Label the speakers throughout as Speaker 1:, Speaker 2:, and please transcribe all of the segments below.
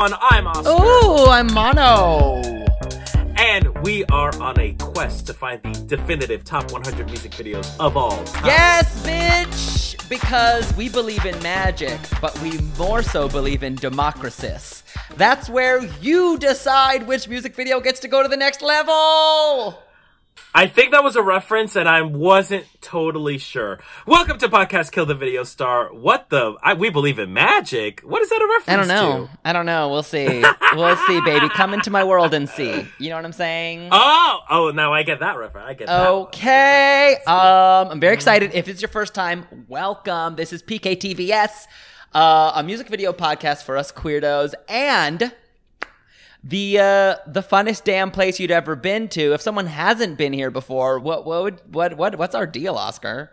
Speaker 1: everyone. I'm Oscar.
Speaker 2: Ooh, I'm Mano.
Speaker 1: And we are on a quest to find the definitive top 100 music videos of all time.
Speaker 2: Yes, bitch! Because we believe in magic, but we more so believe in democracy. That's where you decide which music video gets to go to the next level!
Speaker 1: I think that was a reference, and I wasn't totally sure. Welcome to podcast Kill the Video Star. What the? I, we believe in magic. What is that a reference?
Speaker 2: I don't know.
Speaker 1: To?
Speaker 2: I don't know. We'll see. we'll see, baby. Come into my world and see. You know what I'm saying?
Speaker 1: Oh, oh, now I get that reference. I get that.
Speaker 2: Okay. Um, I'm very excited. If it's your first time, welcome. This is PKTVS, uh, a music video podcast for us queerdos, and the uh the funnest damn place you'd ever been to. If someone hasn't been here before, what what would what what what's our deal, Oscar?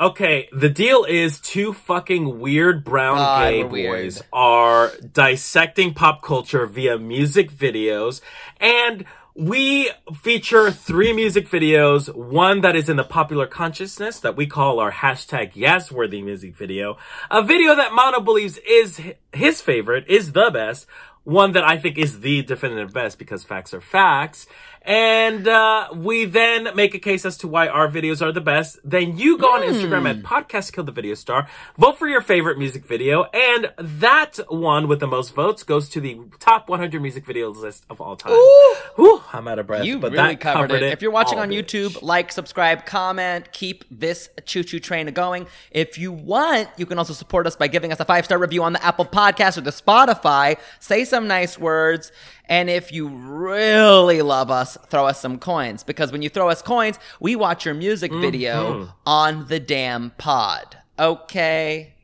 Speaker 1: Okay, the deal is two fucking weird brown
Speaker 2: God,
Speaker 1: gay
Speaker 2: weird.
Speaker 1: boys are dissecting pop culture via music videos, and we feature three music videos. One that is in the popular consciousness that we call our hashtag yes worthy music video. A video that Mano believes is his favorite, is the best. One that I think is the definitive best because facts are facts. And uh, we then make a case as to why our videos are the best. Then you go on Instagram at podcast kill the video star, vote for your favorite music video, and that one with the most votes goes to the top 100 music videos list of all time. Whew, I'm out of breath.
Speaker 2: You
Speaker 1: but
Speaker 2: really
Speaker 1: that
Speaker 2: covered, it. If you're watching on
Speaker 1: bitch.
Speaker 2: YouTube, like, subscribe, comment, keep this choo choo train going. If you want, you can also support us by giving us a five star review on the Apple Podcast or the Spotify. Say some nice words. And if you really love us, throw us some coins. Because when you throw us coins, we watch your music
Speaker 1: Mm-hmm.
Speaker 2: video on the damn pod. Okay?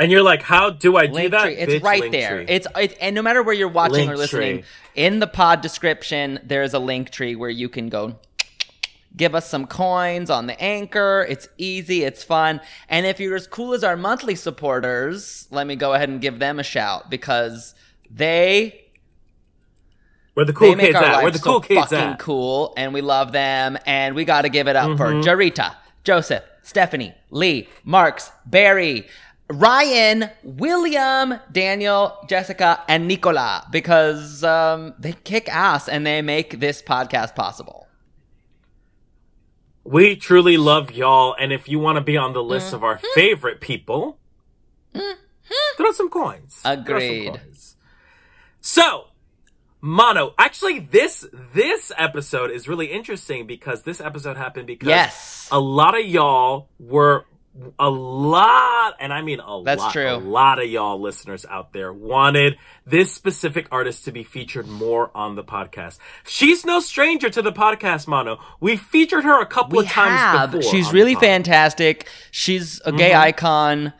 Speaker 1: and you're like, how do I do
Speaker 2: Link
Speaker 1: that?
Speaker 2: tree. It's
Speaker 1: Bitch,
Speaker 2: right there.
Speaker 1: tree.
Speaker 2: It's it, and no matter where you're watching
Speaker 1: Link
Speaker 2: or listening,
Speaker 1: tree.
Speaker 2: in the pod description, there's a link tree where you can go give us some coins on the anchor. It's easy, it's fun. And if you're as cool as our monthly supporters, let me go ahead and give them a shout because they
Speaker 1: Where the cool
Speaker 2: they make
Speaker 1: kids
Speaker 2: our
Speaker 1: at? Where the cool
Speaker 2: so
Speaker 1: kids
Speaker 2: fucking
Speaker 1: at?
Speaker 2: cool, and we love them. And we got to give it up for
Speaker 1: Mm-hmm.
Speaker 2: Jarita, Joseph, Stephanie, Lee, Marks, Barry, Ryan, William, Daniel, Jessica, and Nicola because um, they kick ass and they make this podcast possible.
Speaker 1: We truly love y'all, and if you want to be on the list of
Speaker 2: Mm-hmm.
Speaker 1: our favorite people, throw some coins. Throw some
Speaker 2: Agreed.
Speaker 1: coins. So, Mano, actually, this this episode is really interesting because this episode happened because
Speaker 2: Yes.
Speaker 1: a lot of y'all were a lot, and I mean a
Speaker 2: That's
Speaker 1: lot,
Speaker 2: true.
Speaker 1: a lot of y'all listeners out there wanted this specific artist to be featured more on the podcast. She's no stranger to the podcast, Mano. We featured her a couple
Speaker 2: We
Speaker 1: of times
Speaker 2: have.
Speaker 1: before.
Speaker 2: She's really fantastic. She's a gay
Speaker 1: Mm-hmm.
Speaker 2: icon.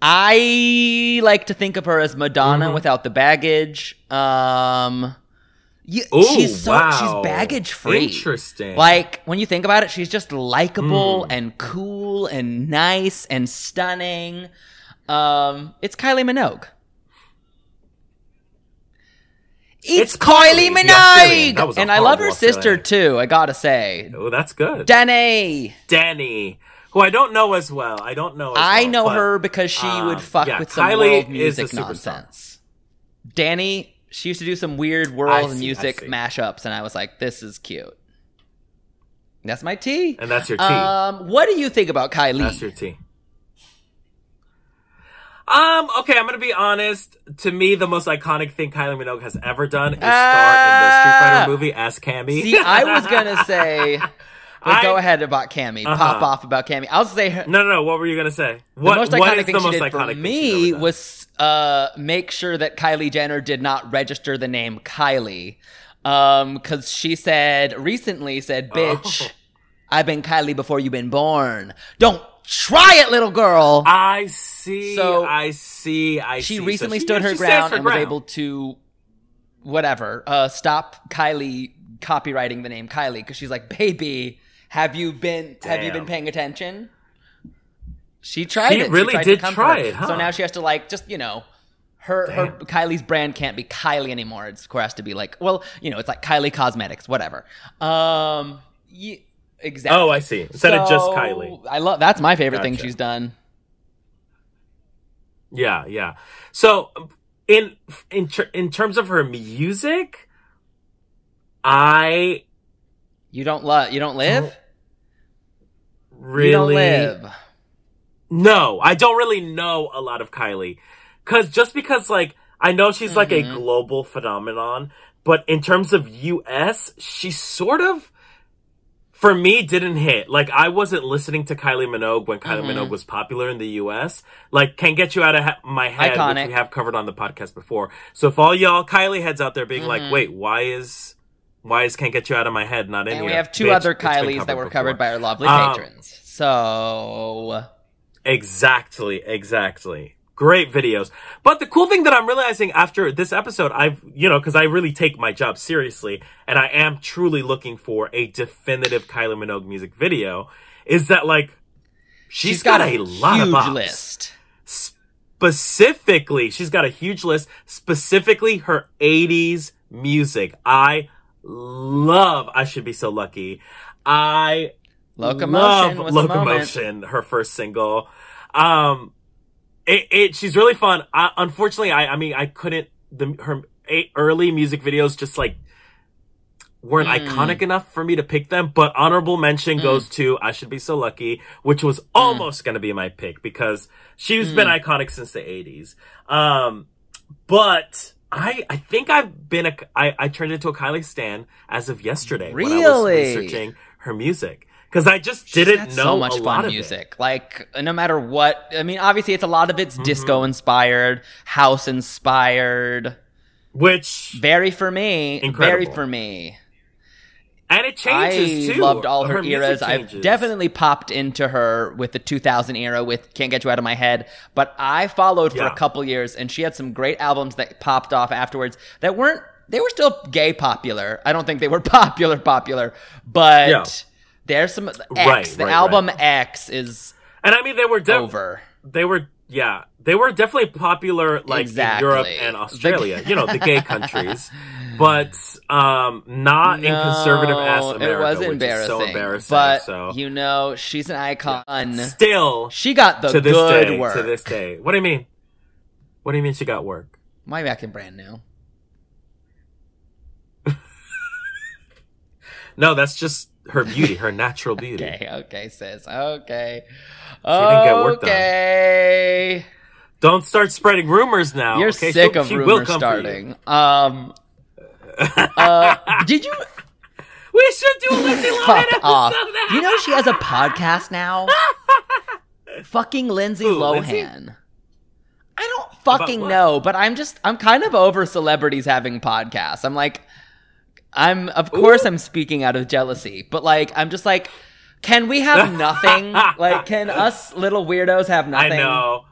Speaker 2: I like to think of her as Madonna
Speaker 1: Mm-hmm.
Speaker 2: without the baggage. Um,
Speaker 1: Ooh,
Speaker 2: she's so
Speaker 1: wow.
Speaker 2: she's baggage free.
Speaker 1: Interesting.
Speaker 2: Like when you think about it, she's just likable
Speaker 1: Hmm.
Speaker 2: and cool and nice and stunning. Um, it's Kylie Minogue. It's,
Speaker 1: It's
Speaker 2: Kylie
Speaker 1: Kylie.
Speaker 2: Minogue, and I love her sister too. I gotta say,
Speaker 1: Oh, that's good.
Speaker 2: Dannii.
Speaker 1: Dannii, who I don't know as well. I don't know. As
Speaker 2: I
Speaker 1: well,
Speaker 2: know
Speaker 1: but-
Speaker 2: her because she
Speaker 1: um,
Speaker 2: would fuck
Speaker 1: yeah,
Speaker 2: with some
Speaker 1: Kylie
Speaker 2: world
Speaker 1: is a
Speaker 2: music
Speaker 1: superstar.
Speaker 2: nonsense. Dannii, she used to do some weird world
Speaker 1: see,
Speaker 2: music mashups, and I was like, "This is cute." That's my tea.
Speaker 1: And that's your tea.
Speaker 2: Um, what do you think about Kylie?
Speaker 1: That's your tea. Um, okay, I'm gonna be honest. To me, the most iconic thing Kylie Minogue has ever done is star in the Street
Speaker 2: Ah.
Speaker 1: Fighter movie as Cammy.
Speaker 2: See, I was gonna say, but go ahead about Cammy.
Speaker 1: Uh-huh.
Speaker 2: Pop off about Cammy. I'll say her,
Speaker 1: No, no, no. What were you gonna say?
Speaker 2: the
Speaker 1: What,
Speaker 2: most iconic
Speaker 1: is
Speaker 2: thing
Speaker 1: the most iconic
Speaker 2: for me was uh, make sure that Kylie Jenner did not register the name Kylie, Um, because she said recently said, "Bitch,
Speaker 1: Oh.
Speaker 2: I've been Kylie before you've been born. Don't try it, little girl."
Speaker 1: I see.
Speaker 2: So,
Speaker 1: I see. I
Speaker 2: she
Speaker 1: see. So
Speaker 2: recently
Speaker 1: she-
Speaker 2: stood her
Speaker 1: stands
Speaker 2: ground
Speaker 1: her
Speaker 2: and was able to, whatever, uh, stop Kylie copywriting the name Kylie because she's like, "Baby, have you been have you been paying attention?" She tried
Speaker 1: She
Speaker 2: it.
Speaker 1: really
Speaker 2: tried
Speaker 1: did
Speaker 2: come
Speaker 1: try
Speaker 2: her.
Speaker 1: it, huh?
Speaker 2: So now she has to like just you know. Her, her Kylie's brand can't be Kylie anymore. It's of course has to be like well, you know, it's like Kylie Cosmetics, whatever. Um, ye- exactly.
Speaker 1: Oh, I see. Instead of just Kylie.
Speaker 2: I love that's my favorite thing she's done.
Speaker 1: Yeah, yeah. So in in in terms of her music, I
Speaker 2: You don't love. You don't live.
Speaker 1: Don't really
Speaker 2: You don't live.
Speaker 1: No, I don't really know a lot of Kylie. Cause just because like, I know she's like a
Speaker 2: Mhm.
Speaker 1: global phenomenon, but in terms of US, she sort of, for me, didn't hit. Like, I wasn't listening to Kylie Minogue when Kylie
Speaker 2: Mhm.
Speaker 1: Minogue was popular in the US. Like, Can't Get You Out of he- My Head,
Speaker 2: Iconic.
Speaker 1: which we have covered on the podcast before. So if all y'all Kylie heads out there being like,
Speaker 2: Mhm.
Speaker 1: wait, why is, why is Can't Get You Out of My Head not in
Speaker 2: And
Speaker 1: here?
Speaker 2: we have two
Speaker 1: Bitch,
Speaker 2: other Kylies that were
Speaker 1: before.
Speaker 2: covered by our lovely
Speaker 1: Um,
Speaker 2: patrons. So
Speaker 1: Exactly, exactly. Great videos. But the cool thing that I'm realizing after this episode, I've, you know, cause I really take my job seriously and I am truly looking for a definitive Kylie Minogue music video is that like, she's got, a lot
Speaker 2: huge
Speaker 1: of bops.
Speaker 2: list.
Speaker 1: Specifically, she's got a huge list, specifically her 80s music. I love I Should Be So Lucky. I
Speaker 2: Locomotion
Speaker 1: love
Speaker 2: was a moment.
Speaker 1: locomotion her first single um it, it she's really fun I, unfortunately i i mean i couldn't the her eight early music videos just like weren't
Speaker 2: Mm.
Speaker 1: iconic enough for me to pick them but honorable mention
Speaker 2: Mm.
Speaker 1: goes to i should be so lucky which was almost going to be my pick because she's been
Speaker 2: Mm.
Speaker 1: iconic since the 80s um but I, I think I've been a I, I turned into a Kylie stan as of yesterday when I was researching her music because I just
Speaker 2: She's
Speaker 1: didn't know
Speaker 2: so much
Speaker 1: a lot
Speaker 2: fun music. Like no matter what, I mean, obviously it's a lot of it's
Speaker 1: Mm-hmm.
Speaker 2: disco inspired, house inspired.
Speaker 1: which
Speaker 2: Very for me. Very for me.
Speaker 1: and it changes
Speaker 2: I
Speaker 1: too.
Speaker 2: loved all her,
Speaker 1: music
Speaker 2: eras. I've definitely popped into her with the 2000 era with Can't Get You Out of My Head, but I followed for
Speaker 1: Yeah.
Speaker 2: a couple years and she had some great albums that popped off afterwards that weren't they were still gay popular. I don't think they were popular popular, but
Speaker 1: Yeah.
Speaker 2: There's some X,
Speaker 1: Right,
Speaker 2: the
Speaker 1: right,
Speaker 2: album
Speaker 1: right.
Speaker 2: X is
Speaker 1: and I mean they were de-
Speaker 2: over.
Speaker 1: they were yeah they were definitely popular like
Speaker 2: Exactly.
Speaker 1: in Europe and Australia you know the gay countries but um not in conservative ass America
Speaker 2: It was embarrassing.
Speaker 1: so embarrassing
Speaker 2: But
Speaker 1: so
Speaker 2: you know, she's an icon.
Speaker 1: still
Speaker 2: She got the
Speaker 1: to this
Speaker 2: good
Speaker 1: day
Speaker 2: work.
Speaker 1: to this day what do you mean what do you mean she got work
Speaker 2: My you acting brand new?
Speaker 1: no that's just her beauty her natural beauty
Speaker 2: Okay, okay, sis. Okay.
Speaker 1: didn't get work done.
Speaker 2: Okay.
Speaker 1: don't start spreading rumors now
Speaker 2: You're
Speaker 1: okay?
Speaker 2: sick
Speaker 1: She'll-
Speaker 2: of
Speaker 1: she
Speaker 2: rumors starting. Um uh, did you
Speaker 1: we should do a Lindsay Lohan
Speaker 2: fuck
Speaker 1: episode
Speaker 2: off?
Speaker 1: now.
Speaker 2: You know she has a podcast now? fucking Lindsay
Speaker 1: Who,
Speaker 2: Lohan.
Speaker 1: Lindsay?
Speaker 2: I don't fucking know, but I'm just I'm kind of over celebrities having podcasts. I'm like I'm of course I'm speaking out of jealousy, but like I'm just like can we have nothing? like can us little weirdos have nothing?
Speaker 1: I know.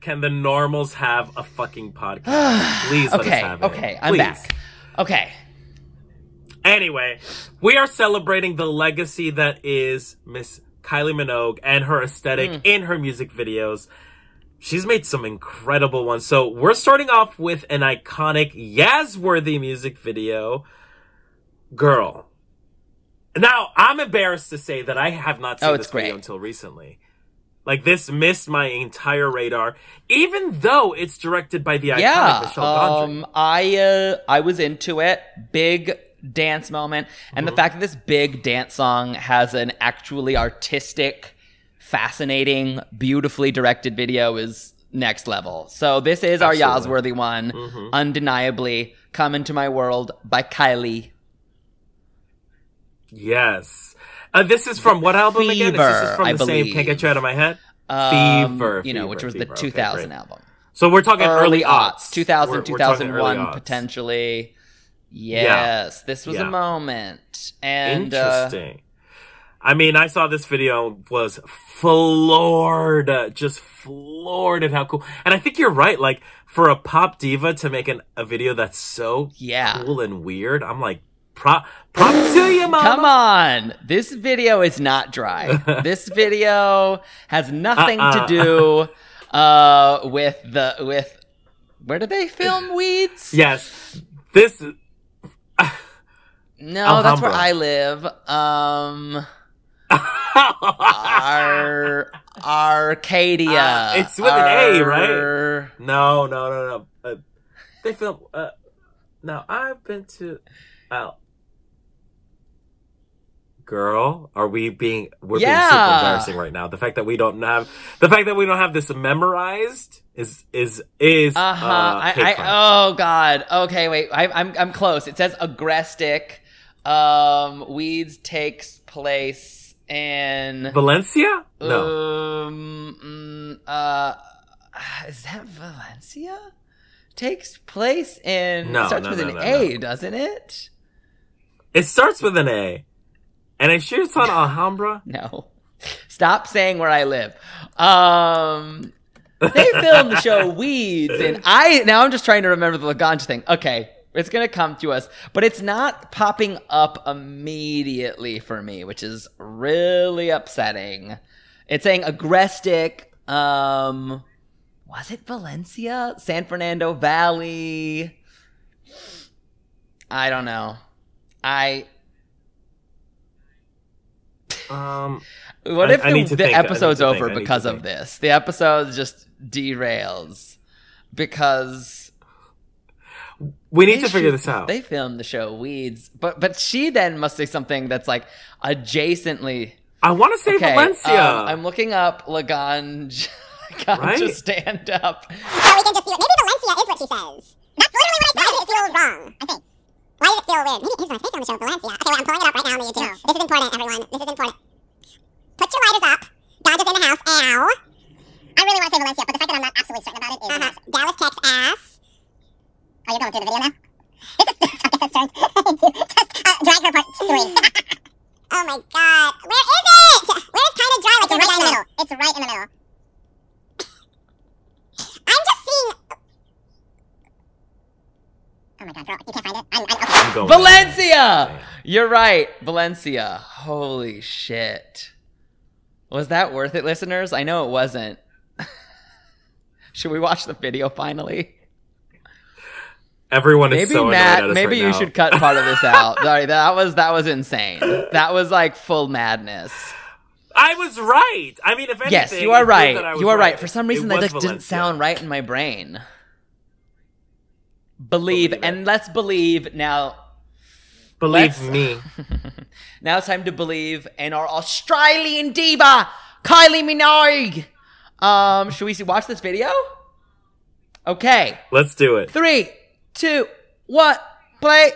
Speaker 1: Can the normals have a fucking podcast? Please let
Speaker 2: okay,
Speaker 1: us have it.
Speaker 2: okay, I'm
Speaker 1: Please.
Speaker 2: back. Okay.
Speaker 1: Anyway, we are celebrating the legacy that is Miss Kylie Minogue and her aesthetic
Speaker 2: Mm.
Speaker 1: in her music videos. She's made some incredible ones. So we're starting off with an iconic Yaz-worthy music video. Girl. Now, I'm embarrassed to say that I have not seen
Speaker 2: Oh,
Speaker 1: this video until recently. Like this missed my entire radar, even though it's directed by the iconic
Speaker 2: yeah
Speaker 1: Michel Gondry.
Speaker 2: um i uh i was into it big dance moment and
Speaker 1: Mm-hmm.
Speaker 2: the fact that this big dance song has an actually artistic fascinating beautifully directed video is next level so this is our
Speaker 1: Absolutely.
Speaker 2: Yazworthy one
Speaker 1: Mhm.
Speaker 2: undeniably come into my world by kylie
Speaker 1: Yes. Uh, this is from what album again? Is this
Speaker 2: Fever,
Speaker 1: is from
Speaker 2: I
Speaker 1: the same
Speaker 2: believe.
Speaker 1: Can't Get You Out of My Head?
Speaker 2: um,
Speaker 1: Fever,
Speaker 2: you know
Speaker 1: Fever,
Speaker 2: which was
Speaker 1: Fever.
Speaker 2: the 2000
Speaker 1: great.
Speaker 2: album
Speaker 1: So we're talking
Speaker 2: early
Speaker 1: early
Speaker 2: aughts
Speaker 1: aughts.
Speaker 2: 2000
Speaker 1: We're- we're
Speaker 2: 2001
Speaker 1: aughts.
Speaker 2: potentially yes this was
Speaker 1: Yeah.
Speaker 2: a moment and uh,
Speaker 1: Interesting. I mean, I saw this video was floored, uh, just floored at how cool. And I think you're right. Like for a pop diva to make an, a video that's so
Speaker 2: Yeah.
Speaker 1: cool and weird, I'm like, prop, prop to you, mama.
Speaker 2: Come on. This video is not dry. this video has nothing
Speaker 1: Uh-uh.
Speaker 2: to do uh with the with where did they film Weeds?
Speaker 1: Yes, this.
Speaker 2: No, that's where I live. Um Ar Arcadia.
Speaker 1: Uh, it's with an A, right? No, no, no, no. Uh, they film. Uh, now I've been to. Uh, girl, are we being? We're being super embarrassing right now. The fact that we don't have the fact that we don't have this memorized is is is
Speaker 2: Uh-huh.
Speaker 1: uh,
Speaker 2: I, I, oh God. Okay, wait. I, I'm I'm close. It says agrestic. Um, Weeds takes place in.
Speaker 1: Valencia? No.
Speaker 2: Um. mm, uh. Is that Valencia? Takes place in.
Speaker 1: No,
Speaker 2: it starts
Speaker 1: no,
Speaker 2: with
Speaker 1: no,
Speaker 2: an A, doesn't it?
Speaker 1: It starts with an A. And I'm sure it's on Alhambra.
Speaker 2: No. Stop saying where I live. Um. They filmed the show Weeds, and I now I'm just trying to remember the Lagrange thing. Okay, it's gonna come to us, but it's not popping up immediately for me, which is really upsetting. It's saying agrestic. Um, was it Valencia, San Fernando Valley? I don't know. I
Speaker 1: Um,
Speaker 2: What if
Speaker 1: I
Speaker 2: the, the
Speaker 1: I need
Speaker 2: episode's over
Speaker 1: I to
Speaker 2: because of this? The episode just derails because
Speaker 1: we need to figure this out.
Speaker 2: They filmed the show Weeds, but but she then must say something that's like adjacently.
Speaker 1: I want to say
Speaker 2: Okay,
Speaker 1: Valencia.
Speaker 2: um, I'm looking up Lagrange. Lagrange
Speaker 1: Right?
Speaker 2: stand up.
Speaker 3: So we can just see Maybe Valencia is what she says. That's literally what I said. It feels wrong, I think. Why does it feel weird? Maybe it is what I think on the show Valencia. Okay, wait, I'm pulling it up right now on the YouTube. This is important, everyone. This is important. Put your lighters up. Dodge is in the house. Ow. I really want to say Valencia, but the fact that I'm not absolutely certain about it is... Uh-huh. Dallas, Texas. Oh, you're going through the video now? This is Jessica's turn. Just, uh, drag her part three. oh my god. Where is it? Where's kind of dry? Like it's right in the middle. It's right in the middle. I'm just seeing. Oh my god, girl, you can't find it. I'm, I'm okay.
Speaker 1: I'm going.
Speaker 2: Valencia. You're right, Valencia. Holy shit. Was that worth it, listeners? I know it wasn't. Should we watch the video finally?
Speaker 1: Everyone is
Speaker 2: Maybe
Speaker 1: so
Speaker 2: Matt,
Speaker 1: at us
Speaker 2: maybe
Speaker 1: right
Speaker 2: you
Speaker 1: now.
Speaker 2: should cut part of this out. Sorry, that was that was insane. That was like full madness.
Speaker 1: I was right. I mean, if anything,
Speaker 2: Yes, you are right.
Speaker 1: that I was
Speaker 2: You are right. For some
Speaker 1: It
Speaker 2: reason, that just didn't sound right in my brain. Believe,
Speaker 1: Believe
Speaker 2: and let's believe now.
Speaker 1: Believe
Speaker 2: Let's-
Speaker 1: me.
Speaker 2: Now it's time to believe in our Australian diva, Kylie Minogue. Um, should we see, watch this video? Okay,
Speaker 1: Let's do it.
Speaker 2: three, two, one, play.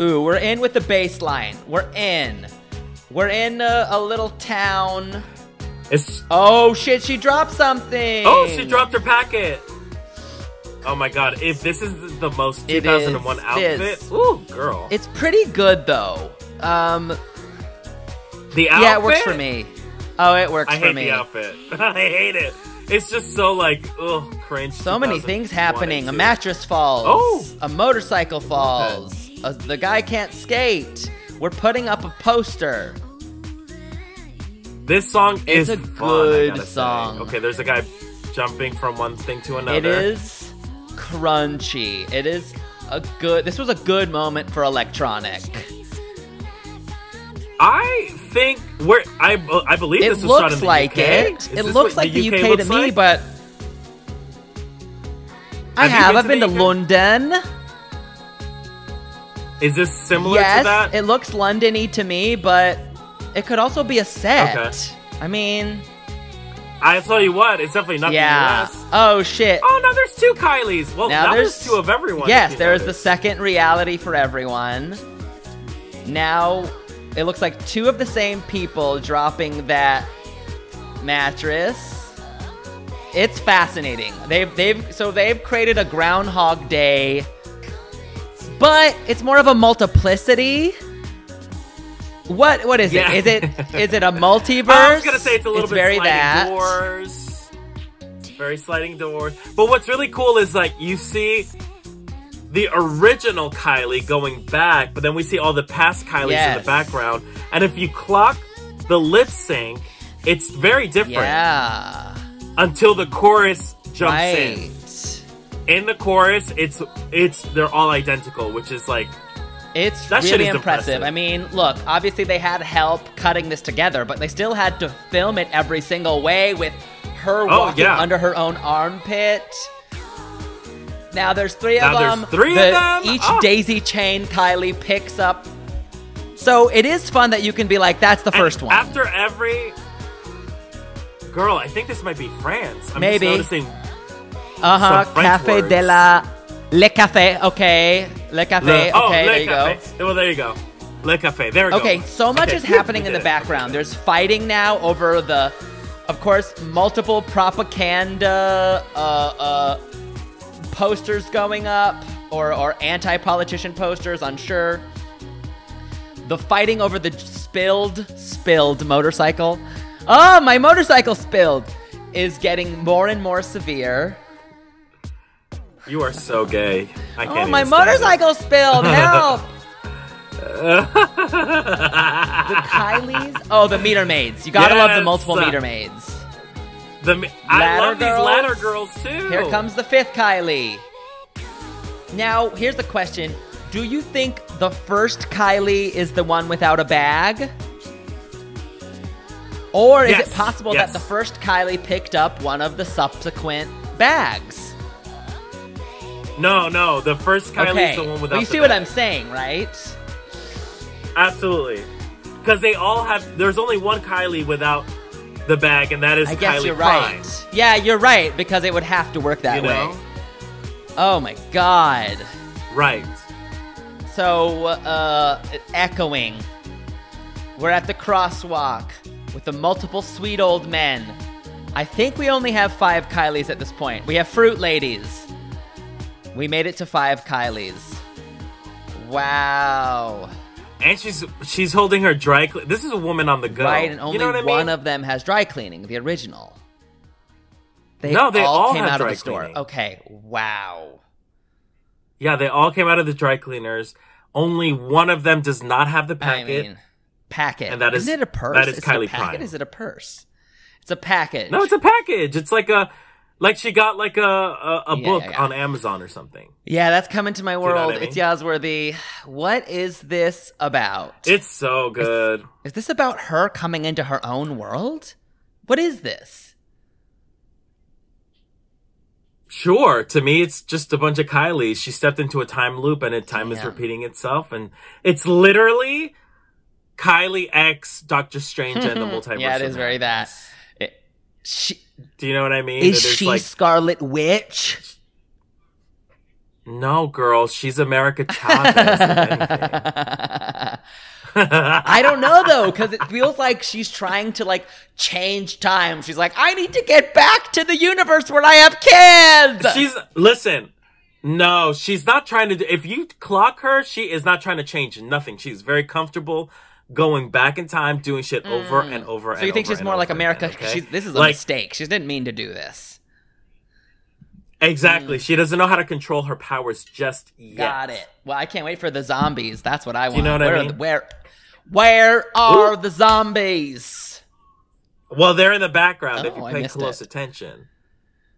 Speaker 2: Ooh, we're in with the bass line. We're in. We're in a, a little town.
Speaker 1: It's
Speaker 2: Oh shit, she dropped something.
Speaker 1: oh, she dropped her packet. Oh my god! If this is the most 2001
Speaker 2: is.
Speaker 1: outfit,
Speaker 2: It is.
Speaker 1: ooh, girl,
Speaker 2: It's pretty good though. Um,
Speaker 1: the outfit.
Speaker 2: yeah, it works for me. Oh, it works
Speaker 1: I
Speaker 2: for
Speaker 1: hate
Speaker 2: me.
Speaker 1: the outfit. I hate it. It's just so like, ugh, cringe.
Speaker 2: So many things happening. A mattress falls.
Speaker 1: Oh.
Speaker 2: A motorcycle falls. Uh, the guy can't skate. We're putting up a poster.
Speaker 1: This song
Speaker 2: It's
Speaker 1: is
Speaker 2: a
Speaker 1: fun, I
Speaker 2: good
Speaker 1: gotta say.
Speaker 2: song.
Speaker 1: Okay, there's a guy jumping from one thing to another.
Speaker 2: It is crunchy. It is a good. This was a good moment for electronic.
Speaker 1: I think where I I believe
Speaker 2: It
Speaker 1: this was shot in
Speaker 2: looks
Speaker 1: the
Speaker 2: like
Speaker 1: UK.
Speaker 2: it. It looks like the UK, to
Speaker 1: looks
Speaker 2: me,
Speaker 1: like?
Speaker 2: but I
Speaker 1: Have
Speaker 2: have.
Speaker 1: been
Speaker 2: I've
Speaker 1: to
Speaker 2: been to
Speaker 1: UK?
Speaker 2: London.
Speaker 1: is this similar
Speaker 2: yes,
Speaker 1: to that?
Speaker 2: it looks Londony to me, but it could also be a set.
Speaker 1: Okay.
Speaker 2: I mean,
Speaker 1: I tell you what, it's definitely not
Speaker 2: yeah.
Speaker 1: the US.
Speaker 2: Oh shit.
Speaker 1: Oh no, there's two Kylies. Well,
Speaker 2: Now there's
Speaker 1: two of everyone.
Speaker 2: Yes, there is the second reality for everyone. Now it looks like two of the same people dropping that mattress. It's fascinating. They've they've so they've created a Groundhog Day, but it's more of a multiplicity. What what is
Speaker 1: Yeah.
Speaker 2: it? Is it is it a multiverse?
Speaker 1: I was gonna say it's a little bit
Speaker 2: very
Speaker 1: sliding
Speaker 2: that.
Speaker 1: doors. Very sliding doors. But what's really cool is like you see the original Kylie going back, but then we see all the past Kylies in the background. And if you clock the lip sync, it's very different
Speaker 2: Yeah.
Speaker 1: until the chorus jumps
Speaker 2: Right.
Speaker 1: in. In the chorus, it's it's they're all identical, which is like
Speaker 2: It's
Speaker 1: That
Speaker 2: really impressive.
Speaker 1: impressive.
Speaker 2: I mean, look, obviously they had help cutting this together, but they still had to film it every single way with her
Speaker 1: Oh,
Speaker 2: walking
Speaker 1: yeah.
Speaker 2: under her own armpit. Now there's three
Speaker 1: Now
Speaker 2: of
Speaker 1: there's
Speaker 2: them.
Speaker 1: three of them?
Speaker 2: Each
Speaker 1: Oh.
Speaker 2: daisy chain Kylie picks up. So it is fun that you can be like, that's the
Speaker 1: And
Speaker 2: first one.
Speaker 1: After every girl, I think this might be France. I'm
Speaker 2: Maybe.
Speaker 1: just noticing
Speaker 2: Uh huh. Cafe de la. Le café. Okay. Le café.
Speaker 1: Le, oh,
Speaker 2: okay.
Speaker 1: Le
Speaker 2: there you
Speaker 1: Café. Well, there you go. Le Café. There we go.
Speaker 2: go. Okay. So much
Speaker 1: Okay,
Speaker 2: is happening in the background. There's fighting now over the, of course, multiple propaganda uh, uh, posters going up or, or anti-politician posters. Unsure. The fighting over the spilled spilled motorcycle. Oh, my motorcycle spilled is getting more and more severe.
Speaker 1: You are so gay. I can't.
Speaker 2: Oh, my
Speaker 1: even it.
Speaker 2: motorcycle spilled. Help. the Kylies. Oh, the meter maids. You gotta love the multiple meter maids.
Speaker 1: The, me- I
Speaker 2: Ladder
Speaker 1: love
Speaker 2: girls.
Speaker 1: these ladder girls too.
Speaker 2: Here comes the fifth Kylie. Now, here's the question Do you think the first Kylie is the one without a bag? Or is
Speaker 1: Yes,
Speaker 2: it possible
Speaker 1: yes.
Speaker 2: that the first Kylie picked up one of the subsequent bags?
Speaker 1: No, no. The first Kylie's
Speaker 2: okay.
Speaker 1: the one without.
Speaker 2: Well, you see what. I'm saying, right?
Speaker 1: Absolutely. Because they all have. There's only one Kylie without the bag, and that is
Speaker 2: I guess
Speaker 1: Kylie
Speaker 2: you're
Speaker 1: Prime.
Speaker 2: right. Yeah, you're right because it would have to work that
Speaker 1: You
Speaker 2: way.
Speaker 1: know?
Speaker 2: Oh my god.
Speaker 1: Right.
Speaker 2: So, uh, echoing. We're at the crosswalk with the multiple sweet old men. I think we only have five Kylies at this point. We have fruit ladies. We made it to five Kylies. Wow.
Speaker 1: And she's she's holding her dry. Cle- this is a woman on the go.
Speaker 2: Right, and only
Speaker 1: you know what I mean?
Speaker 2: one of them has dry cleaning, the original. They
Speaker 1: No, they all
Speaker 2: came
Speaker 1: have
Speaker 2: out of the store.
Speaker 1: cleaning.
Speaker 2: Okay, wow.
Speaker 1: Yeah, they all came out of the dry cleaners. Only one of them does not have the
Speaker 2: I
Speaker 1: packet.
Speaker 2: mean, packet.
Speaker 1: And that is-
Speaker 2: Isn't it a purse?
Speaker 1: that is
Speaker 2: it a
Speaker 1: Kylie
Speaker 2: packet?
Speaker 1: Prime.
Speaker 2: Is it a purse? It's a package.
Speaker 1: no, it's a package. It's like a like she got like a a, a
Speaker 2: Yeah,
Speaker 1: book
Speaker 2: yeah, yeah.
Speaker 1: on Amazon or something.
Speaker 2: Yeah, that's coming to my
Speaker 1: know what
Speaker 2: world.
Speaker 1: I mean?
Speaker 2: It's Yazworthy. What is this about?
Speaker 1: It's so good.
Speaker 2: is this about her coming into her own world? What is this?
Speaker 1: Sure, to me, it's just a bunch of Kylies. She stepped into a time loop, and it time is repeating itself, and it's literally Kylie X Doctor Strange and the multiverse.
Speaker 2: yeah, it is very that. She,
Speaker 1: Do you know what I mean?
Speaker 2: is she
Speaker 1: like
Speaker 2: Scarlet Witch?
Speaker 1: no, girl, she's America Chavez.
Speaker 2: I don't know though, because it feels like she's trying to like change time. She's like, I need to get back to the universe where I have kids.
Speaker 1: She's listen. No, she's not trying to. do If you clock her, she is not trying to change nothing. She's very comfortable going back in time, doing shit over and over.
Speaker 2: Mm. so you think she's more like America? She's, this is a
Speaker 1: like
Speaker 2: mistake. She didn't mean to do this.
Speaker 1: exactly. She doesn't know how to control her powers just yet.
Speaker 2: Got it. Well, I can't wait for the zombies. That's what I want.
Speaker 1: you know what I
Speaker 2: where,
Speaker 1: mean?
Speaker 2: Are the, where, where are
Speaker 1: Ooh.
Speaker 2: the zombies?
Speaker 1: Well, they're in the background if
Speaker 2: Oh,
Speaker 1: you pay close
Speaker 2: it.
Speaker 1: attention.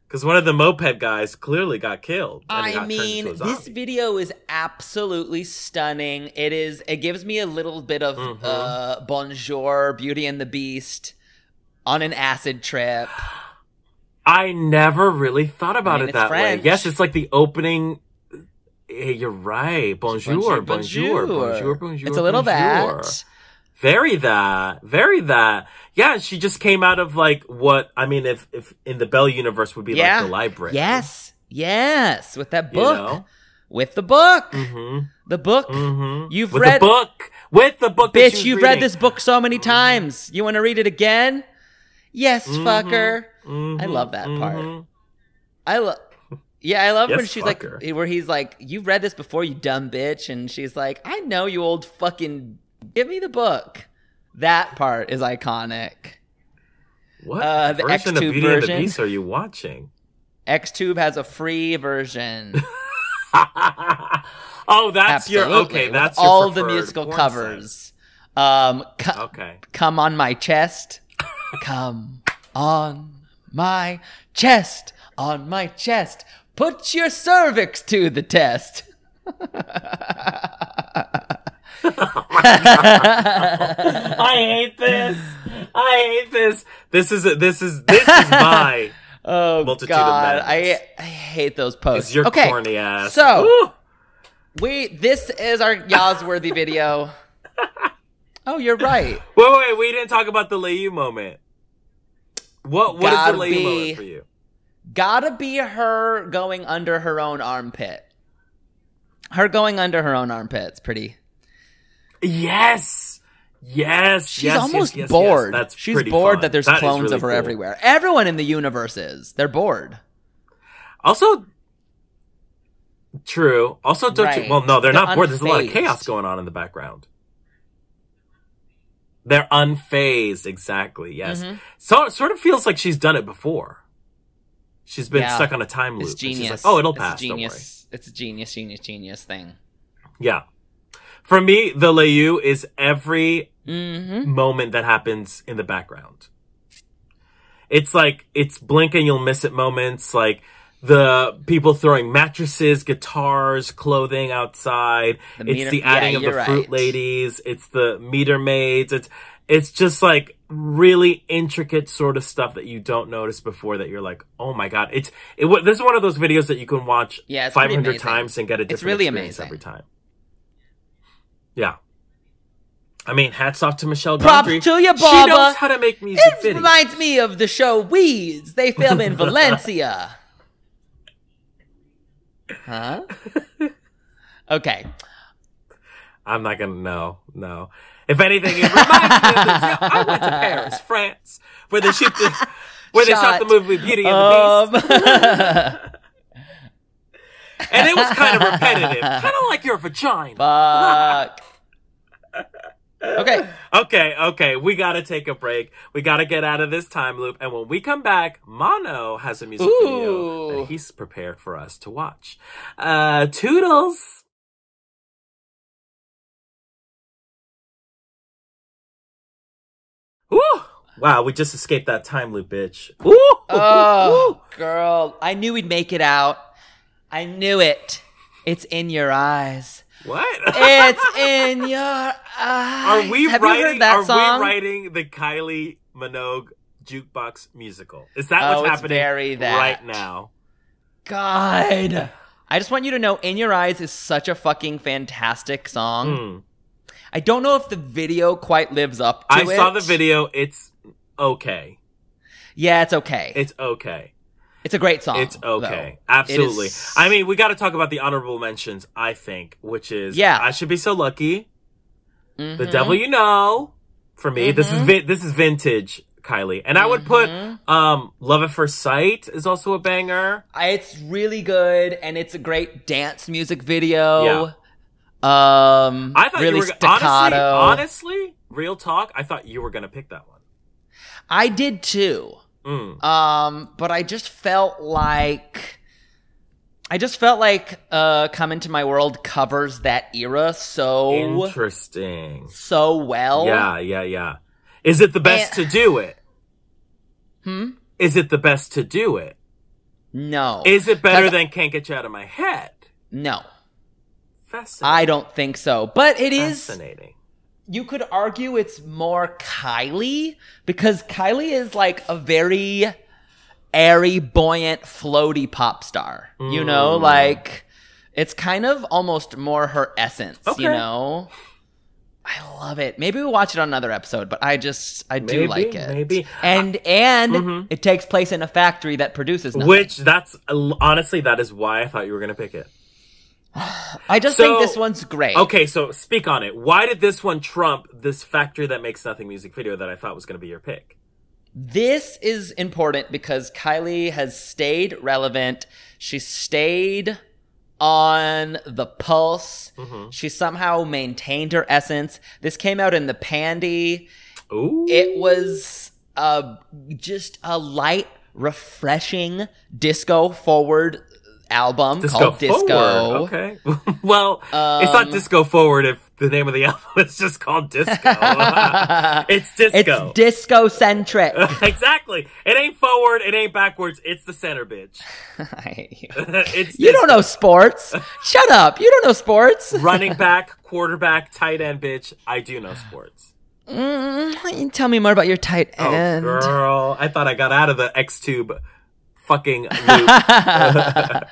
Speaker 1: Because one of the moped guys clearly got killed. and
Speaker 2: I
Speaker 1: got
Speaker 2: mean, this video is absolutely stunning. It is. It gives me a little bit of
Speaker 1: Mm-hmm.
Speaker 2: uh, Bonjour, Beauty and the Beast, on an acid trip.
Speaker 1: I never really thought about
Speaker 2: I mean,
Speaker 1: it that
Speaker 2: French.
Speaker 1: way. Yes, it's like the opening. Hey, you're right. Bonjour, bonjour, bonjour, bonjour.
Speaker 2: It's a little
Speaker 1: bonjour.
Speaker 2: that.
Speaker 1: Very that. Very that. Yeah, she just came out of like what I mean, if if in the Bell universe would be
Speaker 2: Yeah.
Speaker 1: like the library.
Speaker 2: Yes. Yes. With that
Speaker 1: You
Speaker 2: book.
Speaker 1: know?
Speaker 2: With the book.
Speaker 1: Mm-hmm.
Speaker 2: The book.
Speaker 1: Mm-hmm.
Speaker 2: You've
Speaker 1: With
Speaker 2: read
Speaker 1: the book. With the book.
Speaker 2: Bitch, you've read this book so many times. You want to read it again? Yes,
Speaker 1: Mhm.
Speaker 2: fucker. I love that part.
Speaker 1: Mhm.
Speaker 2: I love. Yeah, I love when she's
Speaker 1: fucker.
Speaker 2: like, where he's like, "You've read this before, you dumb bitch," and she's like, "I know you old fucking. Give me the book." That part is iconic.
Speaker 1: What
Speaker 2: Uh, the
Speaker 1: version of
Speaker 2: X-Tube
Speaker 1: Beauty and the
Speaker 2: version.
Speaker 1: Beast are you watching?
Speaker 2: XTube has a free version.
Speaker 1: oh, that's your okay. That's your
Speaker 2: all the musical covers. Um, co-
Speaker 1: Okay.
Speaker 2: come on my chest. Come on my chest. On my chest. Put your cervix to the test.
Speaker 1: I hate this. I hate this. This is this is this is my
Speaker 2: Oh
Speaker 1: Multitude of
Speaker 2: god, I
Speaker 1: madness.
Speaker 2: I hate those posts.
Speaker 1: It's your
Speaker 2: okay,
Speaker 1: corny ass.
Speaker 2: so-
Speaker 1: Woo!
Speaker 2: we this is our Yaz worthy video. Oh, you're right.
Speaker 1: Wait, wait, we didn't talk about the Leyu moment. What what is
Speaker 2: Gotta
Speaker 1: the Leyu
Speaker 2: be-
Speaker 1: moment for you?
Speaker 2: Gotta be her going under her own armpit. Her going under her own armpit's pretty.
Speaker 1: Yes. Yes.
Speaker 2: She's
Speaker 1: yes,
Speaker 2: almost
Speaker 1: yes, yes.
Speaker 2: bored.
Speaker 1: That's
Speaker 2: She's bored
Speaker 1: fun.
Speaker 2: that there's
Speaker 1: That
Speaker 2: clones
Speaker 1: really
Speaker 2: of her
Speaker 1: cool.
Speaker 2: everywhere. Everyone in the universe is. They're bored.
Speaker 1: Also, true. Also, don't
Speaker 2: Right.
Speaker 1: you? Well, no, they're
Speaker 2: They're
Speaker 1: not bored. There's a lot of chaos going on in the background. They're unfazed, exactly. Yes.
Speaker 2: Mm-hmm.
Speaker 1: So it sort of feels like she's done it before. She's been
Speaker 2: Yeah.
Speaker 1: stuck on a time loop.
Speaker 2: It's genius.
Speaker 1: like, oh, it'll pass. Don't worry.
Speaker 2: genius. It's a genius, genius, genius thing.
Speaker 1: Yeah. For me, the Leyu is every
Speaker 2: Mm-hmm.
Speaker 1: moment that happens in the background. It's like it's blink and you'll miss it moments, like the people throwing mattresses, guitars, clothing outside.
Speaker 2: The
Speaker 1: it's the adding
Speaker 2: yeah,
Speaker 1: of the
Speaker 2: you're
Speaker 1: fruit ladies. It's the meter maids. It's it's just like really intricate sort of stuff that you don't notice before that you're like, oh my god! It's it. This is one of those videos that you can watch
Speaker 2: Yeah,
Speaker 1: 500 times and get a different
Speaker 2: It's really
Speaker 1: experience
Speaker 2: amazing.
Speaker 1: every time. Yeah. I mean, hats off to Michel
Speaker 2: Props to you,
Speaker 1: She knows how to make music
Speaker 2: It
Speaker 1: videos.
Speaker 2: reminds me of the show Weeds. They film in Valencia. Huh? Okay.
Speaker 1: I'm not gonna know. No. If anything, it reminds me of the I went to Paris, France, where they shoot the where they shot
Speaker 2: Shot.
Speaker 1: the movie Beauty and the Beast,
Speaker 2: Um,
Speaker 1: and it was kind of repetitive, kind of like your vagina.
Speaker 2: fuck. Okay.
Speaker 1: Okay, okay, we gotta take a break. We gotta get out of this time loop, and when we come back, Mano has a music video that he's prepared for us to watch. Uh, toodles. Woo! Wow, we just escaped that time loop, bitch.
Speaker 2: Oh, girl. I knew we'd make it out. I knew it. It's in your eyes.
Speaker 1: What?
Speaker 2: It's in your eyes.
Speaker 1: are we
Speaker 2: Have
Speaker 1: writing?
Speaker 2: you heard that
Speaker 1: are
Speaker 2: song?
Speaker 1: we writing the Kylie Minogue jukebox musical? Is that
Speaker 2: Oh,
Speaker 1: what's happening right now?
Speaker 2: God. I just want you to know In Your Eyes is such a fucking fantastic song.
Speaker 1: Hmm.
Speaker 2: I don't know if the video quite lives up to
Speaker 1: I
Speaker 2: it.
Speaker 1: saw the video. It's okay.
Speaker 2: Yeah, it's okay.
Speaker 1: It's okay.
Speaker 2: It's a great song.
Speaker 1: It's okay.
Speaker 2: though.
Speaker 1: Absolutely.
Speaker 2: It is-
Speaker 1: I mean, we got to talk about the honorable mentions, I think, which is
Speaker 2: Yeah.
Speaker 1: I should be so lucky. The
Speaker 2: Mhm.
Speaker 1: devil you know. For me, this is vi- this is vintage Kylie. And I would put
Speaker 2: Mm-hmm.
Speaker 1: um Love at First Sight is also a banger.
Speaker 2: It's really good, and it's a great dance music video. Yeah. Um,
Speaker 1: I thought
Speaker 2: really
Speaker 1: you were
Speaker 2: staccato.
Speaker 1: honestly, honestly, real talk, I thought you were going to pick that one.
Speaker 2: I did too.
Speaker 1: Mm.
Speaker 2: Um, but I just felt like I just felt like uh Come Into My World covers that era so
Speaker 1: Interesting.
Speaker 2: so well.
Speaker 1: Yeah, yeah, yeah. Is it the best
Speaker 2: And-
Speaker 1: to do it?
Speaker 2: Hmm?
Speaker 1: Is it the best to do it?
Speaker 2: No.
Speaker 1: Is it better than Can't Get You Out of My Head?
Speaker 2: No.
Speaker 1: Fascinating.
Speaker 2: I don't think so. But it is
Speaker 1: Fascinating.
Speaker 2: You could argue it's more Kylie because Kylie is like a very airy, buoyant, floaty pop star. You know,
Speaker 1: Mm.
Speaker 2: like it's kind of almost more her essence,
Speaker 1: Okay.
Speaker 2: you know? I love it. Maybe we'll watch it on another episode, but I just I do like it.
Speaker 1: maybe.
Speaker 2: And and
Speaker 1: Mhm.
Speaker 2: it takes place in a factory that produces nothing.
Speaker 1: Which that's honestly that is why I thought you were gonna pick it.
Speaker 2: I just
Speaker 1: So-
Speaker 2: think this one's great.
Speaker 1: Okay, so speak on it. Why did this one trump this factory that makes nothing music video that I thought was gonna be your pick?
Speaker 2: This is important because Kylie has stayed relevant. She stayed on the pulse.
Speaker 1: Mm-hmm.
Speaker 2: She somehow maintained her essence. This came out in the Pandy.
Speaker 1: Ooh,
Speaker 2: It was uh, just a light, refreshing disco forward album
Speaker 1: disco
Speaker 2: called Disco.
Speaker 1: forward. Okay, well, it's not
Speaker 2: Um,
Speaker 1: disco forward if the name of the album is just called disco. it's disco.
Speaker 2: It's disco centric.
Speaker 1: exactly. It ain't forward. It ain't backwards. It's the center, bitch.
Speaker 2: you
Speaker 1: it's
Speaker 2: don't know sports. Shut up. You don't know sports.
Speaker 1: running back, quarterback, tight end, bitch. I do know sports.
Speaker 2: Mm, tell me more about your tight
Speaker 1: Oh,
Speaker 2: end.
Speaker 1: girl. I thought I got out of the X Tube fucking loop.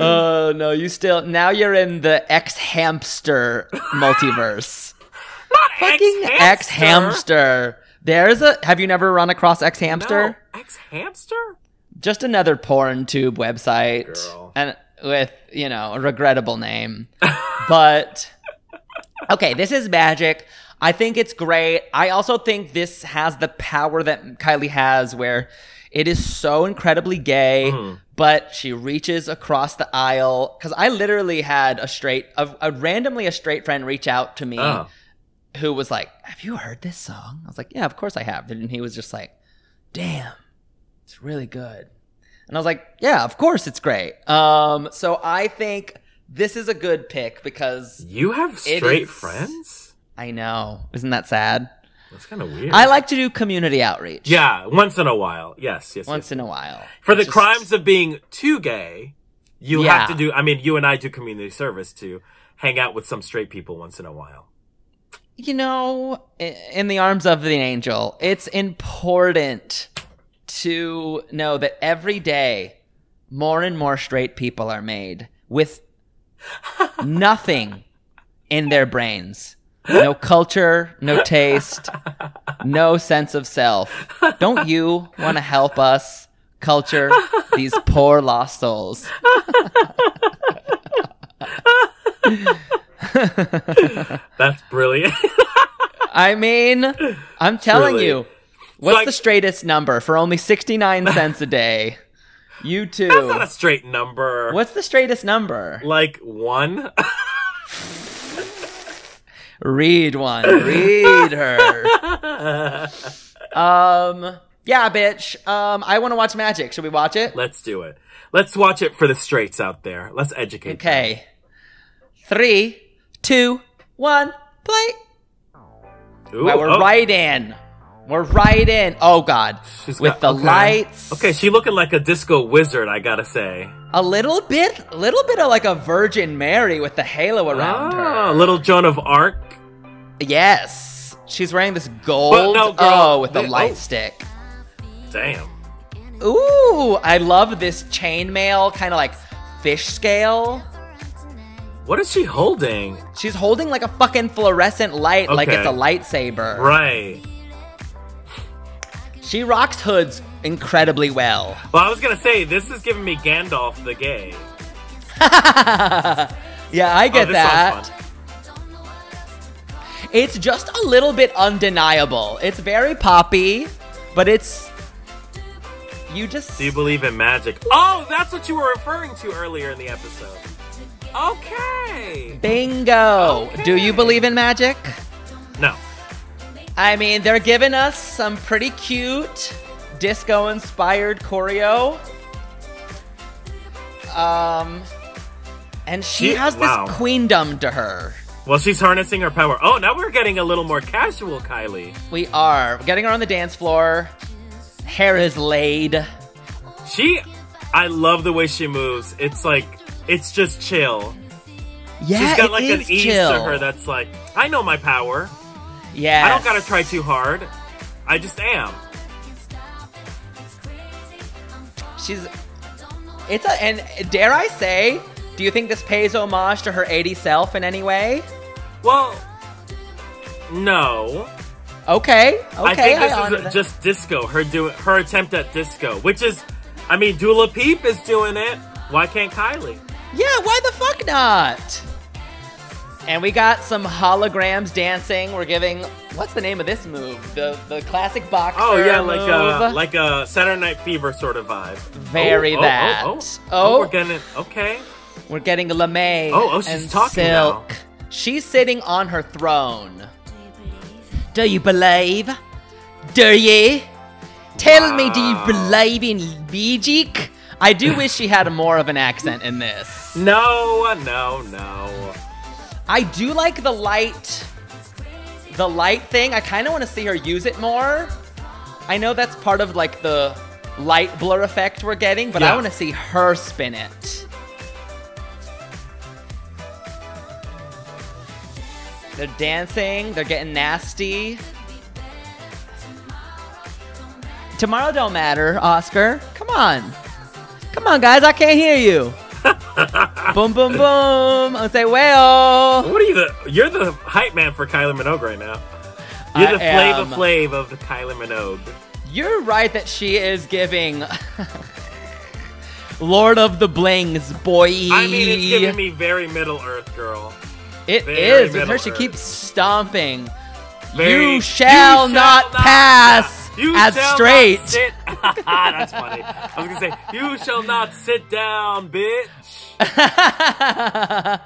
Speaker 2: oh no, you still now you're in the X hamster multiverse. Fucking X hamster. There's a. Have you never run across X hamster?
Speaker 1: X hamster?
Speaker 2: Just another porn tube website,
Speaker 1: Girl.
Speaker 2: and with you know a regrettable name. but okay, this is magic. I think it's great. I also think this has the power that Kylie has, where it is so incredibly gay,
Speaker 1: Mm-hmm.
Speaker 2: but she reaches across the aisle. Because I literally had a straight, a, a randomly a straight friend reach out to me
Speaker 1: Oh.
Speaker 2: who was like, "Have you heard this song?" I was like, "Yeah, of course I have." And he was just like, "Damn, it's really good." And I was like, "Yeah, of course it's great." Um, so I think this is a good pick because
Speaker 1: You have straight friends?
Speaker 2: I know, isn't that sad?
Speaker 1: That's kind of weird.
Speaker 2: I like to do community outreach.
Speaker 1: Yeah, once in a while. Yes, yes.
Speaker 2: once
Speaker 1: yes.
Speaker 2: in a while.
Speaker 1: For the
Speaker 2: Just-
Speaker 1: crimes of being too gay, you
Speaker 2: Yeah.
Speaker 1: have to do. I mean, you and I do community service to hang out with some straight people once in a while.
Speaker 2: you know, in the arms of the angel, it's important to know that every day more and more straight people are made with nothing in their brains. No culture, no taste, no sense of self. Don't you want to help us culture these poor lost souls?
Speaker 1: That's brilliant.
Speaker 2: I mean, I'm telling
Speaker 1: Truly.
Speaker 2: you. What's the straightest number for only 69 cents a day? You too.
Speaker 1: That's not a straight number.
Speaker 2: What's the straightest number?
Speaker 1: Like one?
Speaker 2: Read one. Read her. Um, yeah, bitch. Um, I want to watch Magic. Should we watch it?
Speaker 1: Let's do it. Let's watch it for the straights out there. Let's educate. them.
Speaker 2: Okay. Three, two, one, play.
Speaker 1: Ooh,
Speaker 2: Wow, we're
Speaker 1: oh,
Speaker 2: right in. We're right in. Oh God,
Speaker 1: she's
Speaker 2: with
Speaker 1: got-
Speaker 2: the
Speaker 1: okay.
Speaker 2: lights.
Speaker 1: Okay, she looking like a disco wizard. I gotta say.
Speaker 2: A little bit, little bit of like a Virgin Mary with the halo around
Speaker 1: Ah,
Speaker 2: her.
Speaker 1: little Joan of Arc.
Speaker 2: Yes, she's wearing this gold.
Speaker 1: No, girl,
Speaker 2: oh, with the light
Speaker 1: oh.
Speaker 2: stick.
Speaker 1: Damn.
Speaker 2: Ooh, I love this chainmail kind of like fish scale.
Speaker 1: What is she holding?
Speaker 2: She's holding like a fucking fluorescent light, like it's a lightsaber.
Speaker 1: Right.
Speaker 2: She rocks hoods incredibly well.
Speaker 1: Well, I was gonna say this is giving me Gandalf the gay.
Speaker 2: Yeah, I
Speaker 1: Oh,
Speaker 2: get
Speaker 1: this
Speaker 2: that. It's just a little bit undeniable. It's very poppy, but it's you just
Speaker 1: Do you believe in magic? Oh, that's what you were referring to earlier in the episode. Okay.
Speaker 2: bingo. Do you believe in magic?
Speaker 1: No.
Speaker 2: I mean, they're giving us some pretty cute disco inspired choreo. Um and she,
Speaker 1: She-
Speaker 2: has this queendom to her.
Speaker 1: Well, she's harnessing her power. Oh, now we're getting a little more casual, Kylie.
Speaker 2: We are We're getting her on the dance floor. Hair is laid.
Speaker 1: She, I love the way she moves. It's like, it's just chill.
Speaker 2: Yeah,
Speaker 1: She's got like an ease
Speaker 2: chill.
Speaker 1: to her that's like, I know my power.
Speaker 2: Yeah.
Speaker 1: I don't gotta try too hard. I just am.
Speaker 2: She's. It's a. And dare I say, do you think this pays homage to her 80 self in any way?
Speaker 1: Well, no.
Speaker 2: Okay. Okay.
Speaker 1: I think this
Speaker 2: honor
Speaker 1: is
Speaker 2: that.
Speaker 1: just disco. Her do her attempt at disco, which is, I mean, Dula Peep is doing it. Why can't Kylie?
Speaker 2: Yeah, why the fuck not? And we got some holograms dancing. We're giving. What's the name of this move? The the classic boxer.
Speaker 1: Oh yeah, like uh,
Speaker 2: a
Speaker 1: like a Saturday Night Fever sort of vibe.
Speaker 2: Very
Speaker 1: oh, oh, oh
Speaker 2: that.
Speaker 1: Oh, oh, oh.
Speaker 2: Oh.
Speaker 1: we're gonna Okay.
Speaker 2: We're getting LeMay.
Speaker 1: Oh, oh, she's
Speaker 2: and
Speaker 1: talking
Speaker 2: Silk.
Speaker 1: now.
Speaker 2: She's sitting on her throne. Do you believe? Do you? Tell me, do you believe in magic? I do wish she had more of an accent in this.
Speaker 1: No, no, no.
Speaker 2: I do like the light, the light thing. I kind of want to see her use it more. I know that's part of like the light blur effect we're getting, but I want to see her spin it. They're dancing, they're getting nasty. Tomorrow don't matter, Oscar. Come on. Come on, guys, I can't hear you. boom, boom, boom. I say, well.
Speaker 1: What are you the? You're the hype man for Kylie Minogue right now. You're
Speaker 2: I
Speaker 1: the
Speaker 2: am.
Speaker 1: Flav of the Minogue.
Speaker 2: You're right that she is giving Lord of the Blings, boy.
Speaker 1: I mean, it's giving me very Middle Earth girl.
Speaker 2: It
Speaker 1: very
Speaker 2: is. With her, she keeps stomping.
Speaker 1: Very-
Speaker 2: you shall not pass
Speaker 1: You
Speaker 2: as
Speaker 1: shall not
Speaker 2: straight.
Speaker 1: sit- That's funny. I was gonna say, you shall not sit down, bitch.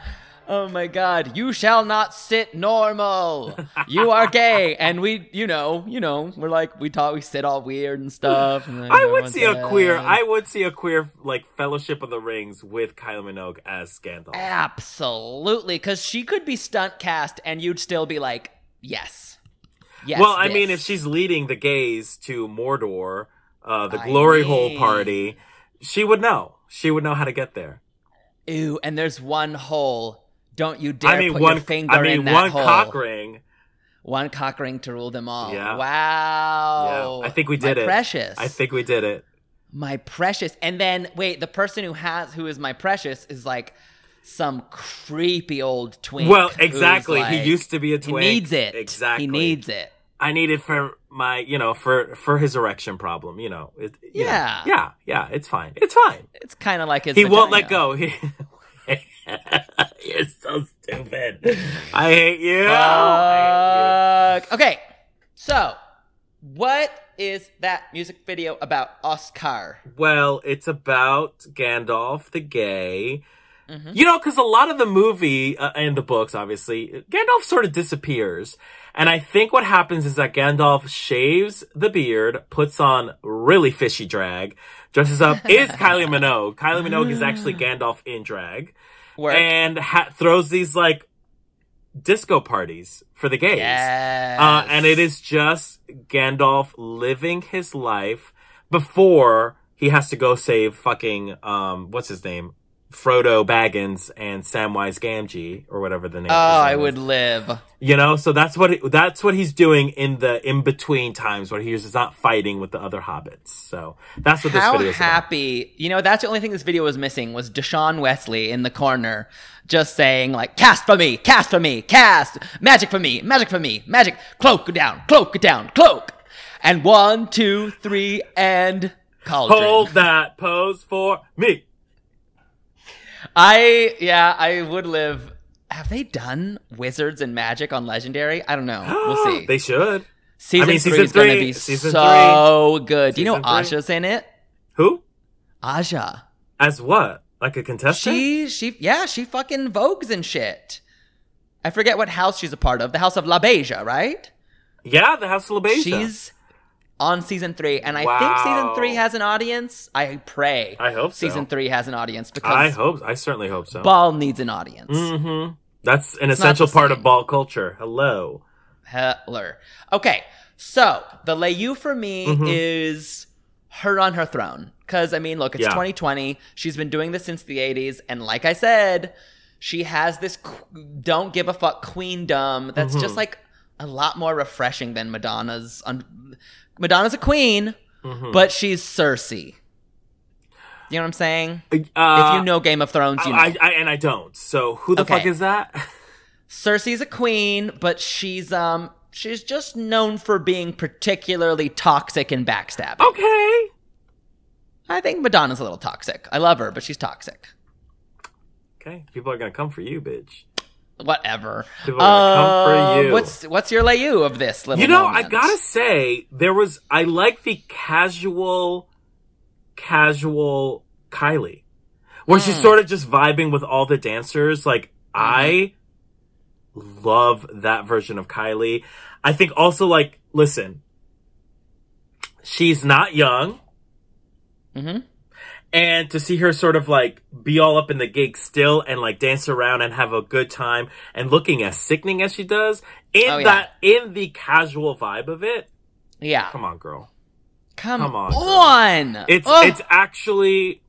Speaker 2: oh my god, you shall not sit normal. You are gay. And we, you know, you know, we're like, we talk, we sit all weird and stuff. and then
Speaker 1: I would see a
Speaker 2: like,
Speaker 1: queer. I would see a queer like Fellowship of the Rings with Kylie Minogue as Gandalf.
Speaker 2: Absolutely, because she could be stunt cast and you'd still be like, yes. Yes.
Speaker 1: well, I mean, if she's leading the gays to Mordor, uh, the
Speaker 2: I
Speaker 1: glory hole party, she would know. She would know how to get there.
Speaker 2: Ooh, and there's one hole. Don't you dare
Speaker 1: I mean,
Speaker 2: put
Speaker 1: one.
Speaker 2: your finger
Speaker 1: I mean,
Speaker 2: in that
Speaker 1: one
Speaker 2: hole.
Speaker 1: cock ring.
Speaker 2: One cock ring to rule them all.
Speaker 1: Yeah.
Speaker 2: Wow.
Speaker 1: Yeah, I think we
Speaker 2: My
Speaker 1: did it.
Speaker 2: Precious.
Speaker 1: I think we did it.
Speaker 2: my precious. And then wait, the person who has who is my precious is like some creepy old twink.
Speaker 1: Well, exactly.
Speaker 2: like-
Speaker 1: he used to be a twin.
Speaker 2: He
Speaker 1: twink.
Speaker 2: needs it.
Speaker 1: Exactly.
Speaker 2: He needs it.
Speaker 1: I need it for my, you know, for for his erection problem. You know. It, you know.
Speaker 2: Yeah.
Speaker 1: Yeah. Yeah. It's fine. It's fine.
Speaker 2: It's kind of like his.
Speaker 1: He won't let go. He, You're so stupid. I hate you. I
Speaker 2: Fuck. Okay, so what is that music video about Oscar?
Speaker 1: Well, it's about Gandalf the gay.
Speaker 2: Mm-hmm.
Speaker 1: You know, because a lot of the movie uh, and the books, obviously, Gandalf sort of disappears. And I think what happens is that Gandalf shaves the beard, puts on really fishy drag, dresses up, is Kylie Minogue. Kylie Minogue is actually Gandalf in drag.
Speaker 2: Work.
Speaker 1: and ha- throws these like disco parties for the gays.
Speaker 2: yes.
Speaker 1: Uh, and it is just Gandalf living his life before he has to go save fucking um what's his name Frodo Baggins and Samwise Gamgee or whatever the name.
Speaker 2: Oh,
Speaker 1: is.
Speaker 2: Oh,
Speaker 1: I
Speaker 2: would live.
Speaker 1: You know, so that's what it, that's what he's doing in the in between times where he's not fighting with the other hobbits. So that's what this video is about.
Speaker 2: happy! You know, that's the only thing this video was missing was Dashaun Wesley in the corner, just saying like, "Cast for me, cast for me, cast magic for me, magic for me, magic cloak down, cloak down, cloak." And one, two, three, and cauldron.
Speaker 1: Hold that pose for me.
Speaker 2: I yeah, I would live. Have they done wizards and magic on Legendary? I don't know. We'll see.
Speaker 1: they should.
Speaker 2: season
Speaker 1: I mean,
Speaker 2: three
Speaker 1: season
Speaker 2: is gonna be
Speaker 1: season
Speaker 2: so good. Do you know
Speaker 1: Season three.
Speaker 2: Aja's in it?
Speaker 1: Who?
Speaker 2: Aja.
Speaker 1: As what? Like a contestant?
Speaker 2: She she yeah, she fucking vogues and shit. I forget what house she's a part of. The House of LaBeija, right?
Speaker 1: yeah, the House of LaBeija.
Speaker 2: She's on season three, and I think season three has an audience. I pray.
Speaker 1: I hope so.
Speaker 2: season three has an audience because
Speaker 1: I hope. I certainly hope so.
Speaker 2: Ball needs an audience.
Speaker 1: hmm That's an
Speaker 2: not
Speaker 1: essential part
Speaker 2: same.
Speaker 1: of ball culture. Hello.
Speaker 2: Hitler. Okay, so the Leyu for me
Speaker 1: Mhm.
Speaker 2: is her on her throne. Because, I mean, look, it's
Speaker 1: Yeah.
Speaker 2: 2020. She's been doing this since the 80s. And like I said, she has this qu- don't give a fuck queendom that's
Speaker 1: Mhm.
Speaker 2: just like a lot more refreshing than Madonna's. Un- Madonna's a queen,
Speaker 1: Mhm.
Speaker 2: but she's Cersei. You know what I'm saying?
Speaker 1: Uh,
Speaker 2: if you know Game of Thrones, you know.
Speaker 1: I, I, and I don't. So who the
Speaker 2: Okay.
Speaker 1: fuck is that?
Speaker 2: Cersei's a queen, but she's um she's just known for being particularly toxic and backstabbing.
Speaker 1: okay.
Speaker 2: I think Madonna's a little toxic. I love her, but she's toxic.
Speaker 1: Okay. People are gonna come for you, bitch.
Speaker 2: Whatever.
Speaker 1: People come for
Speaker 2: Uh,
Speaker 1: you.
Speaker 2: What's what's your layu of this little?
Speaker 1: You know,
Speaker 2: moment?
Speaker 1: I gotta say, there was I like the casual, casual Kylie, where she's
Speaker 2: Mm.
Speaker 1: sort of just vibing with all the dancers. Like I love that version of Kylie. I think also like, listen, she's not young,
Speaker 2: Mhm.
Speaker 1: And to see her sort of like be all up in the gig still and like dance around and have a good time and looking as sickening as she does in
Speaker 2: Oh, yeah.
Speaker 1: that in the casual vibe of it
Speaker 2: Yeah.
Speaker 1: come on girl
Speaker 2: Come,
Speaker 1: come on,
Speaker 2: on.
Speaker 1: girl. it's it's actually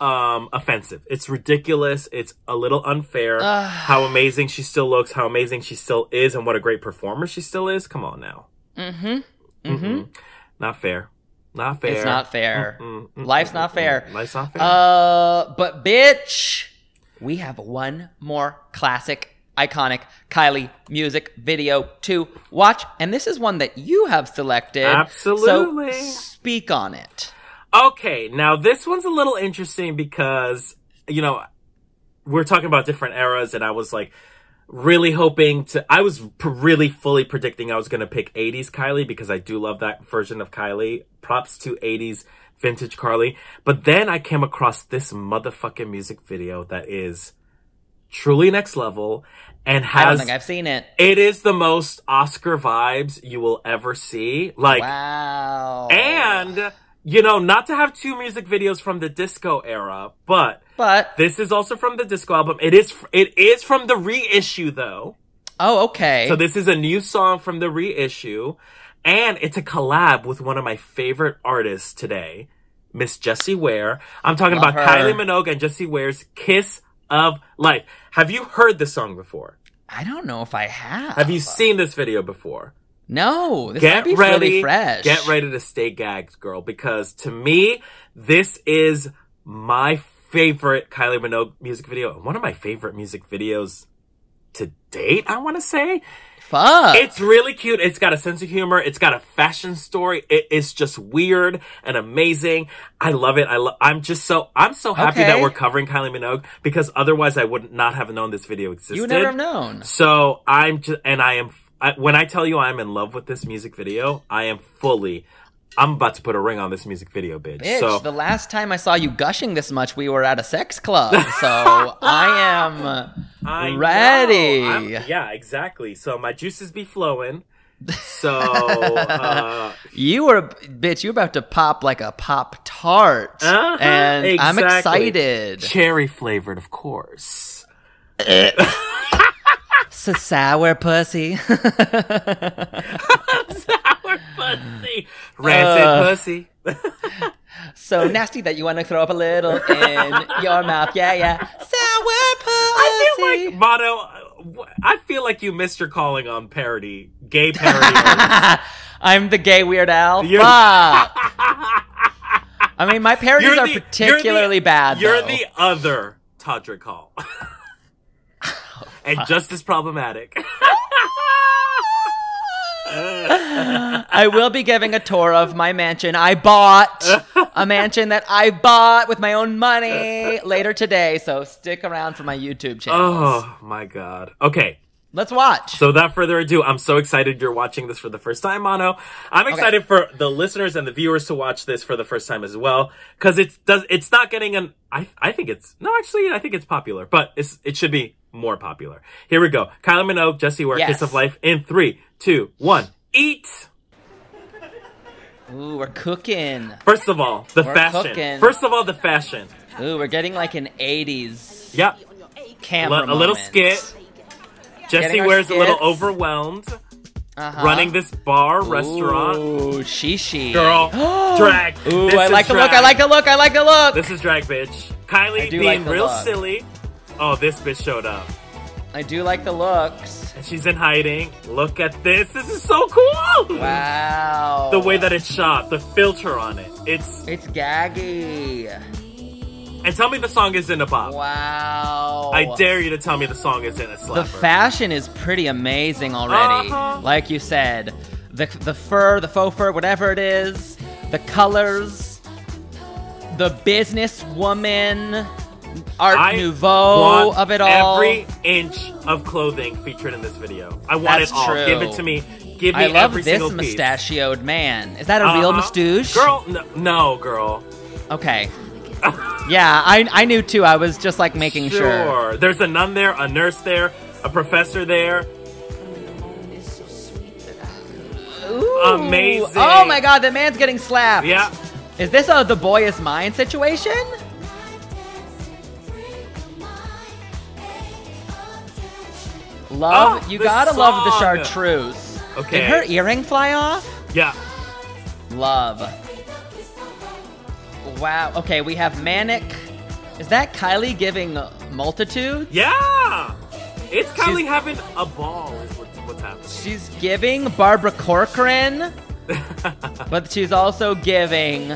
Speaker 1: um offensive it's ridiculous it's a little unfair how amazing she still looks how amazing she still is and what a great performer she still is come on now
Speaker 2: Mhm. Mhm.
Speaker 1: not fair Not fair.
Speaker 2: It's not fair.
Speaker 1: Mm, mm,
Speaker 2: Life's
Speaker 1: mm,
Speaker 2: not
Speaker 1: mm,
Speaker 2: fair.
Speaker 1: mm. Life's not fair.
Speaker 2: Uh, but bitch, we have one more classic, iconic Kylie music video to watch, and this is one that you have selected.
Speaker 1: Absolutely.
Speaker 2: So speak on it.
Speaker 1: Okay, now this one's a little interesting because, you know, we're talking about different eras, and I was like really hoping to. I was pr- really fully predicting I was going to pick 80s Kylie because I do love that version of Kylie. Props to 80s vintage Carly. But then I came across this motherfucking music video that is truly next level and has
Speaker 2: I don't think I've seen it.
Speaker 1: it is the most Oscar vibes you will ever see. Like,
Speaker 2: wow.
Speaker 1: and, you know, not to have two music videos from the disco era, but
Speaker 2: but
Speaker 1: this is also from the disco album. It is, it is from the reissue though.
Speaker 2: oh, okay.
Speaker 1: So this is a new song from the reissue and it's a collab with one of my favorite artists today, Miss Jessie Ware. I'm talking
Speaker 2: Love
Speaker 1: about
Speaker 2: her.
Speaker 1: Kylie Minogue and Jessie Ware's Kiss of Life. Have you heard this song before?
Speaker 2: I don't know if I have.
Speaker 1: Have you seen this video before?
Speaker 2: No,
Speaker 1: get
Speaker 2: be
Speaker 1: ready,
Speaker 2: really fresh.
Speaker 1: get ready to stay gagged, girl, because to me, this is my favorite Kylie Minogue music video, one of my favorite music videos to date. I want to say
Speaker 2: Fuck.
Speaker 1: it's really cute. It's got a sense of humor. It's got a fashion story. It is just weird and amazing. I love it. I lo- I'm just so I'm so happy that we're covering Kylie Minogue because otherwise I would not have known this video existed.
Speaker 2: you would never have known.
Speaker 1: So I'm just, and I am, I, when I tell you I'm in love with this music video, I am fully, I'm about to put a ring on this music video, bitch.
Speaker 2: Bitch,
Speaker 1: so
Speaker 2: the last time I saw you gushing this much, we were at a sex club. So I am
Speaker 1: I
Speaker 2: ready.
Speaker 1: I'm- yeah, exactly. So my juices be flowing. So, uh,
Speaker 2: You were, bitch, you were about to pop like a pop tart.
Speaker 1: Uh-huh,
Speaker 2: and I'm excited.
Speaker 1: cherry flavored, of course.
Speaker 2: So sour pussy.
Speaker 1: Sour pussy. Rancid
Speaker 2: Uh.
Speaker 1: pussy.
Speaker 2: so nasty that you want to throw up a little in your mouth. Yeah, yeah. Sour pussy.
Speaker 1: I feel like, Mano, uh, I feel like you missed your calling on parody, gay parody.
Speaker 2: I'm the gay Weird Al. Fuck. I mean, my parodies
Speaker 1: You're
Speaker 2: are
Speaker 1: the-
Speaker 2: particularly
Speaker 1: you're the,
Speaker 2: bad.
Speaker 1: You're
Speaker 2: though.
Speaker 1: the other Todrick Hall. And just as problematic.
Speaker 2: I will be giving a tour of my mansion. I bought a mansion that I bought with my own money later today. So stick around for my YouTube channel.
Speaker 1: oh my god. Okay.
Speaker 2: Let's watch.
Speaker 1: So without further ado, I'm so excited you're watching this for the first time, Mano. I'm excited for the listeners and the viewers to watch this for the first time as well. Cause it does, it's not getting an, I, I think it's, no, actually, I think it's popular, but it's, it should be more popular. Here we go. Kylie Minogue, Jessie Ware,
Speaker 2: Yes.
Speaker 1: Kiss of Life in three, two, one, eat!
Speaker 2: Ooh, we're cooking.
Speaker 1: First of all, the
Speaker 2: We're
Speaker 1: fashion.
Speaker 2: cooking.
Speaker 1: First of all, the fashion.
Speaker 2: Ooh, we're getting like an 80s
Speaker 1: Yep.
Speaker 2: camera.
Speaker 1: a little
Speaker 2: moment.
Speaker 1: skit. Jessie
Speaker 2: Getting our
Speaker 1: Ware's a little overwhelmed,
Speaker 2: Uh-huh.
Speaker 1: running this bar restaurant.
Speaker 2: Ooh, shishi.
Speaker 1: Girl, drag.
Speaker 2: Ooh,
Speaker 1: This
Speaker 2: I like the look. I like the look. I like the look.
Speaker 1: This is drag, bitch. Kylie being
Speaker 2: like
Speaker 1: real
Speaker 2: look.
Speaker 1: silly. Oh, this bitch showed up.
Speaker 2: I do like the looks.
Speaker 1: And she's in hiding. Look at this. This is so cool.
Speaker 2: Wow.
Speaker 1: The way that it's shot, the filter on it. It's
Speaker 2: it's gaggy.
Speaker 1: and tell me the song isn't a bop.
Speaker 2: Wow.
Speaker 1: I dare you to tell me the song is in a slapper.
Speaker 2: The fashion is pretty amazing already.
Speaker 1: Uh-huh.
Speaker 2: Like you said, the the fur, the faux fur, whatever it is, the colors, the businesswoman, Art
Speaker 1: I
Speaker 2: Nouveau of it all.
Speaker 1: Every inch of clothing featured in this video. I want
Speaker 2: That's
Speaker 1: it all.
Speaker 2: true.
Speaker 1: Give it to me. Give me
Speaker 2: I love
Speaker 1: every
Speaker 2: this
Speaker 1: single piece.
Speaker 2: mustachioed man. Is that a real
Speaker 1: Uh-huh.
Speaker 2: moustache?
Speaker 1: Girl, no, no, girl.
Speaker 2: Okay. yeah, I I knew too. I was just like making sure.
Speaker 1: Sure. There's a nun there, a nurse there, a professor there.
Speaker 2: Ooh.
Speaker 1: Amazing.
Speaker 2: Oh my god, the man's getting slapped.
Speaker 1: Yeah.
Speaker 2: Is this a the boy is mine situation? Love,
Speaker 1: Oh,
Speaker 2: you gotta love the chartreuse.
Speaker 1: Okay.
Speaker 2: Did her earring fly off?
Speaker 1: Yeah.
Speaker 2: Love. Wow. Okay, we have Manic. Is that Kylie giving multitude?
Speaker 1: Yeah. It's Kylie
Speaker 2: She's-
Speaker 1: having a ball is what, what's happening.
Speaker 2: She's giving Barbara Corcoran. but she's also giving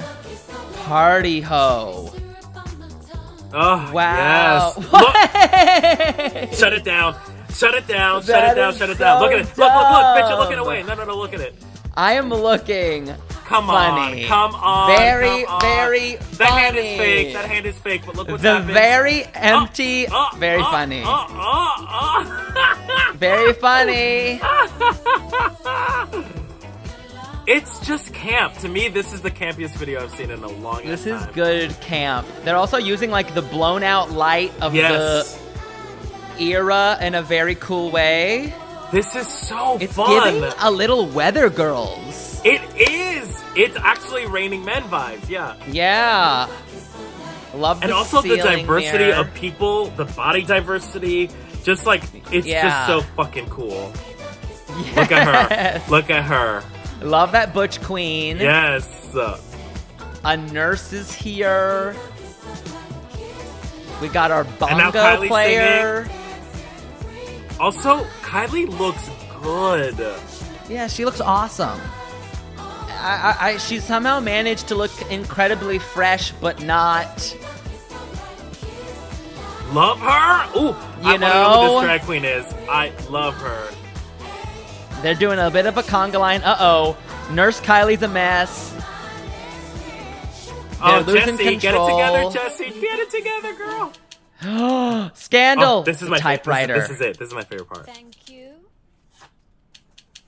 Speaker 2: party ho.
Speaker 1: Oh,
Speaker 2: Wow.
Speaker 1: yes. Shut it down. Shut it down. Shut it down. Shut it down. Look at it. Look, look, look. Bitch, you're looking away. No, no, no. Look at it.
Speaker 2: I am looking
Speaker 1: Come
Speaker 2: funny.
Speaker 1: on. Come on.
Speaker 2: Very,
Speaker 1: come on.
Speaker 2: very funny.
Speaker 1: That hand is fake. That hand is fake. But look what's
Speaker 2: the
Speaker 1: happening.
Speaker 2: very uh, empty,
Speaker 1: Oh, oh,
Speaker 2: very
Speaker 1: oh,
Speaker 2: funny.
Speaker 1: oh, oh.
Speaker 2: Very funny.
Speaker 1: It's just camp. To me, this is the campiest video I've seen in a long
Speaker 2: This
Speaker 1: time.
Speaker 2: This is good camp. They're also using like the blown out light of
Speaker 1: Yes.
Speaker 2: the era in a very cool way.
Speaker 1: This is so
Speaker 2: It's
Speaker 1: fun.
Speaker 2: giving a little weather girls.
Speaker 1: It is. It's actually raining men vibes. Yeah.
Speaker 2: Yeah. Love
Speaker 1: And also the diversity of people, the body diversity, just like it's
Speaker 2: Yeah.
Speaker 1: just so fucking cool. Look at her. Look at her.
Speaker 2: Love that butch queen.
Speaker 1: Yes.
Speaker 2: A nurse is here. We got our
Speaker 1: And now
Speaker 2: bongo player.
Speaker 1: Also, Kylie looks good.
Speaker 2: Yeah, she looks awesome. I, I, I, she somehow managed to look incredibly fresh, but not.
Speaker 1: Love her. Ooh, I
Speaker 2: You
Speaker 1: wanna know who this drag queen is. I love her.
Speaker 2: They're doing a bit of a conga line. Uh oh. Nurse Kylie's a mess.
Speaker 1: Oh,
Speaker 2: They're losing
Speaker 1: Jessie, get it together. Jessie. Get it together, girl.
Speaker 2: Scandal.
Speaker 1: Oh, this is
Speaker 2: The
Speaker 1: my
Speaker 2: typewriter.
Speaker 1: This, this is it. This is my favorite part.
Speaker 4: Thank you.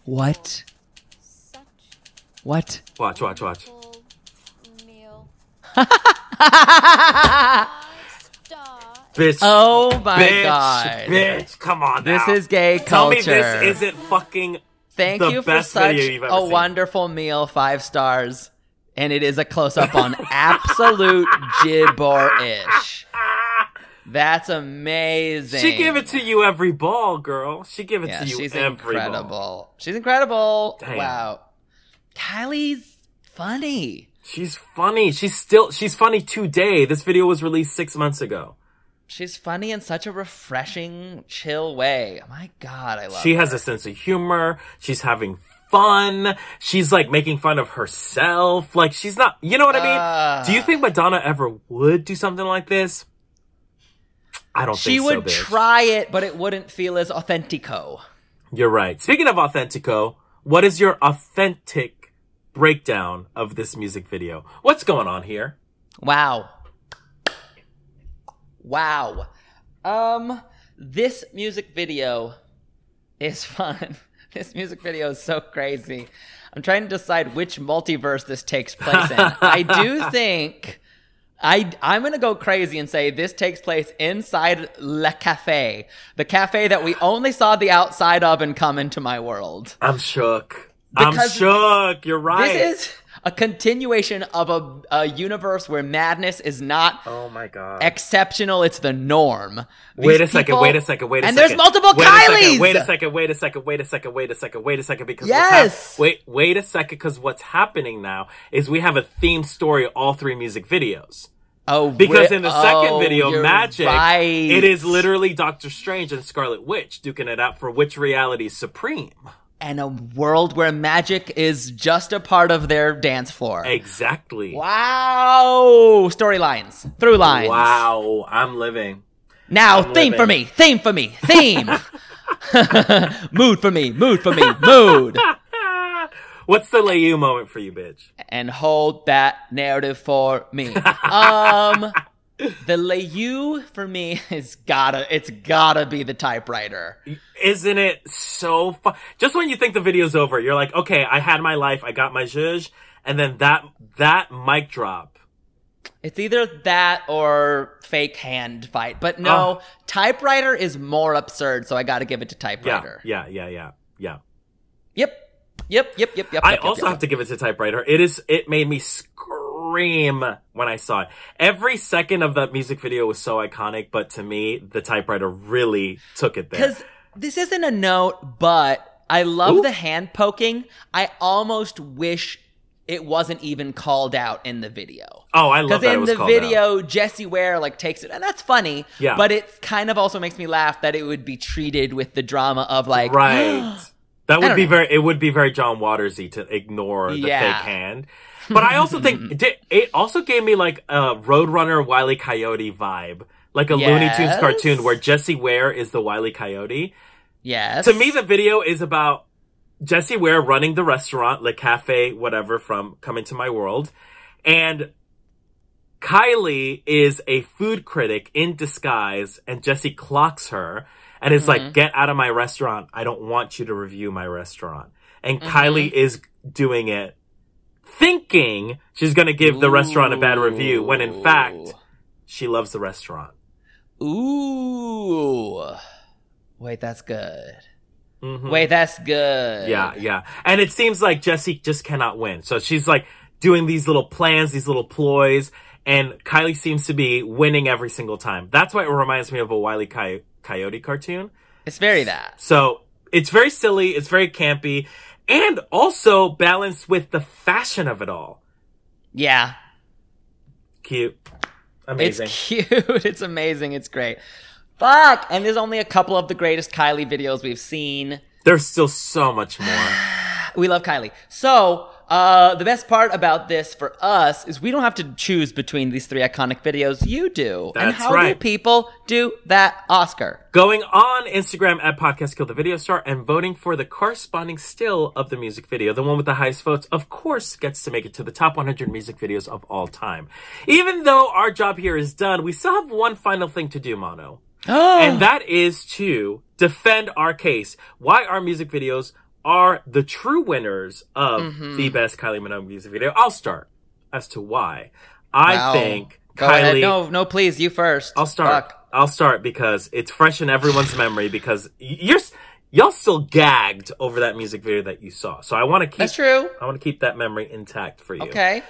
Speaker 2: What?
Speaker 4: Such
Speaker 2: What?
Speaker 1: Watch, watch, watch.
Speaker 4: meal.
Speaker 1: Bitch.
Speaker 2: Oh my
Speaker 1: bitch,
Speaker 2: god.
Speaker 1: Bitch, come on
Speaker 2: This
Speaker 1: now.
Speaker 2: is gay culture.
Speaker 1: Tell me this isn't fucking
Speaker 2: Thank
Speaker 1: the
Speaker 2: you for
Speaker 1: best
Speaker 2: such
Speaker 1: video you've ever
Speaker 2: a
Speaker 1: seen.
Speaker 2: wonderful meal, five stars. And it is a close up on absolute gibberish. That's amazing.
Speaker 1: She give it to you every ball, girl. She give it
Speaker 2: Yeah,
Speaker 1: to you
Speaker 2: she's
Speaker 1: every
Speaker 2: incredible.
Speaker 1: ball.
Speaker 2: She's incredible.
Speaker 1: Damn.
Speaker 2: Wow. Kylie's funny.
Speaker 1: She's funny. She's still she's funny today. This video was released six months ago.
Speaker 2: She's funny in such a refreshing, chill way. My God, I love
Speaker 1: She
Speaker 2: her.
Speaker 1: has a sense of humor. She's having fun. She's like making fun of herself. Like she's not, you know what I mean? Do you think Madonna ever would do something like this? I don't
Speaker 2: She
Speaker 1: think
Speaker 2: would
Speaker 1: so, bitch.
Speaker 2: try it, but it wouldn't feel as authentico.
Speaker 1: You're right. Speaking of Authentico, what is your authentic breakdown of this music video? What's going on here?
Speaker 2: Wow. Wow. Um, this music video is fun. This music video is so crazy. I'm trying to decide which multiverse this takes place in. I do think I I'm gonna go crazy and say this takes place inside Le Cafe, the cafe that we only saw the outside of and come into my world.
Speaker 1: I'm shook. I'm shook. You're right.
Speaker 2: This is a continuation of a, a universe where madness is not
Speaker 1: Oh my god.
Speaker 2: exceptional, it's the norm.
Speaker 1: Wait a
Speaker 2: These
Speaker 1: second, wait a second, wait a
Speaker 2: and
Speaker 1: second.
Speaker 2: there's multiple
Speaker 1: wait
Speaker 2: Kylies!
Speaker 1: A second, wait a second, wait a second, wait a second, wait a second, wait a second, because what's
Speaker 2: Yes!
Speaker 1: hap- wait, wait a second, because what's happening now is we have a theme story all three music videos.
Speaker 2: Oh,
Speaker 1: Because in the second
Speaker 2: oh,
Speaker 1: video, Magic,
Speaker 2: right.
Speaker 1: it is literally Doctor Strange and Scarlet Witch duking it out for which reality is supreme.
Speaker 2: And a world where magic is just a part of their dance floor.
Speaker 1: Exactly.
Speaker 2: Wow! Storylines, through lines.
Speaker 1: Wow, I'm living.
Speaker 2: Now,
Speaker 1: I'm
Speaker 2: theme for me, theme for me, theme. mood for me, mood for me, mood.
Speaker 1: What's the lay moment for you, bitch?
Speaker 2: and hold that narrative for me. um, the Leyu for me is gotta, it's gotta be the typewriter.
Speaker 1: Isn't it so fun? Just when you think the video's over, you're like, okay, I had my life, I got my zhuzh, and then that that mic drop.
Speaker 2: It's either that or fake hand fight, but no,
Speaker 1: Oh.
Speaker 2: typewriter is more absurd, so I gotta give it to typewriter.
Speaker 1: yeah, yeah, yeah, yeah.
Speaker 2: Yep. Yep, yep, yep, yep.
Speaker 1: I
Speaker 2: yep,
Speaker 1: also
Speaker 2: yep,
Speaker 1: have to give it to typewriter. It is. It made me scream when I saw it. Every second of that music video was so iconic, but to me, the typewriter really took it there.
Speaker 2: Because this isn't a note, but I love
Speaker 1: Ooh.
Speaker 2: the hand poking. I almost wish it wasn't even called out in the video.
Speaker 1: Oh, I love
Speaker 2: Because
Speaker 1: that it
Speaker 2: in the
Speaker 1: called out.
Speaker 2: video, Jessie Ware like takes it, and that's funny.
Speaker 1: Yeah.
Speaker 2: But it kind of also makes me laugh that it would be treated with the drama of like,
Speaker 1: Right. That would be
Speaker 2: know.
Speaker 1: very. It would be very John Watersy to ignore the
Speaker 2: Yeah.
Speaker 1: fake hand. But I also think it, also gave me like a Roadrunner Wile E. Coyote vibe, like a Looney Tunes cartoon where Jessie Ware is the Wile E. Coyote.
Speaker 2: Yes.
Speaker 1: To me, the video is about Jessie Ware running the restaurant, Le Cafe, whatever, from Come Into My World. And Kylie is a food critic in disguise, and Jessie clocks her and is like, mm-hmm. Get out of my restaurant. I don't want you to review my restaurant. And Kylie mm-hmm. is doing it thinking she's going to give the restaurant a bad review, when in fact, she loves the restaurant.
Speaker 2: Ooh. Wait, that's good.
Speaker 1: Mhm.
Speaker 2: Wait, that's good.
Speaker 1: Yeah, yeah. And it seems like Jessie just cannot win. So she's like doing these little plans, these little ploys, and Kylie seems to be winning every single time. That's why it reminds me of a Wile E. Coy- Coyote cartoon.
Speaker 2: It's very that.
Speaker 1: So it's very silly, it's very campy, and also balanced with the fashion of it all.
Speaker 2: Yeah.
Speaker 1: Cute. Amazing.
Speaker 2: It's cute. It's amazing. It's great. Fuck. And there's only a couple of the greatest Kylie videos we've seen.
Speaker 1: There's still so much more.
Speaker 2: We love Kylie. So, uh, the best part about this for us is we don't have to choose between these three iconic videos. You do.
Speaker 1: That's and
Speaker 2: how do people do that, Oscar?
Speaker 1: Going on Instagram at Podcast Kill the Video Star and voting for the corresponding still of the music video. The one with the highest votes, of course, gets to make it to the top 100 music videos of all time. Even though our job here is done, we still have one final thing to do, Mano. and that is to defend our case. Why our music videos are the true winners of
Speaker 2: Mm-hmm.
Speaker 1: the best Kylie Minogue music video. I'll start as to why. I
Speaker 2: Wow.
Speaker 1: think
Speaker 2: Go
Speaker 1: Kylie.
Speaker 2: ahead. No, no, please. You first.
Speaker 1: I'll start.
Speaker 2: Fuck.
Speaker 1: I'll start because it's fresh in everyone's memory because you're y'all still gagged over that music video that you saw. So I want to keep
Speaker 2: That's true.
Speaker 1: I want to keep that memory intact for you.
Speaker 2: Okay.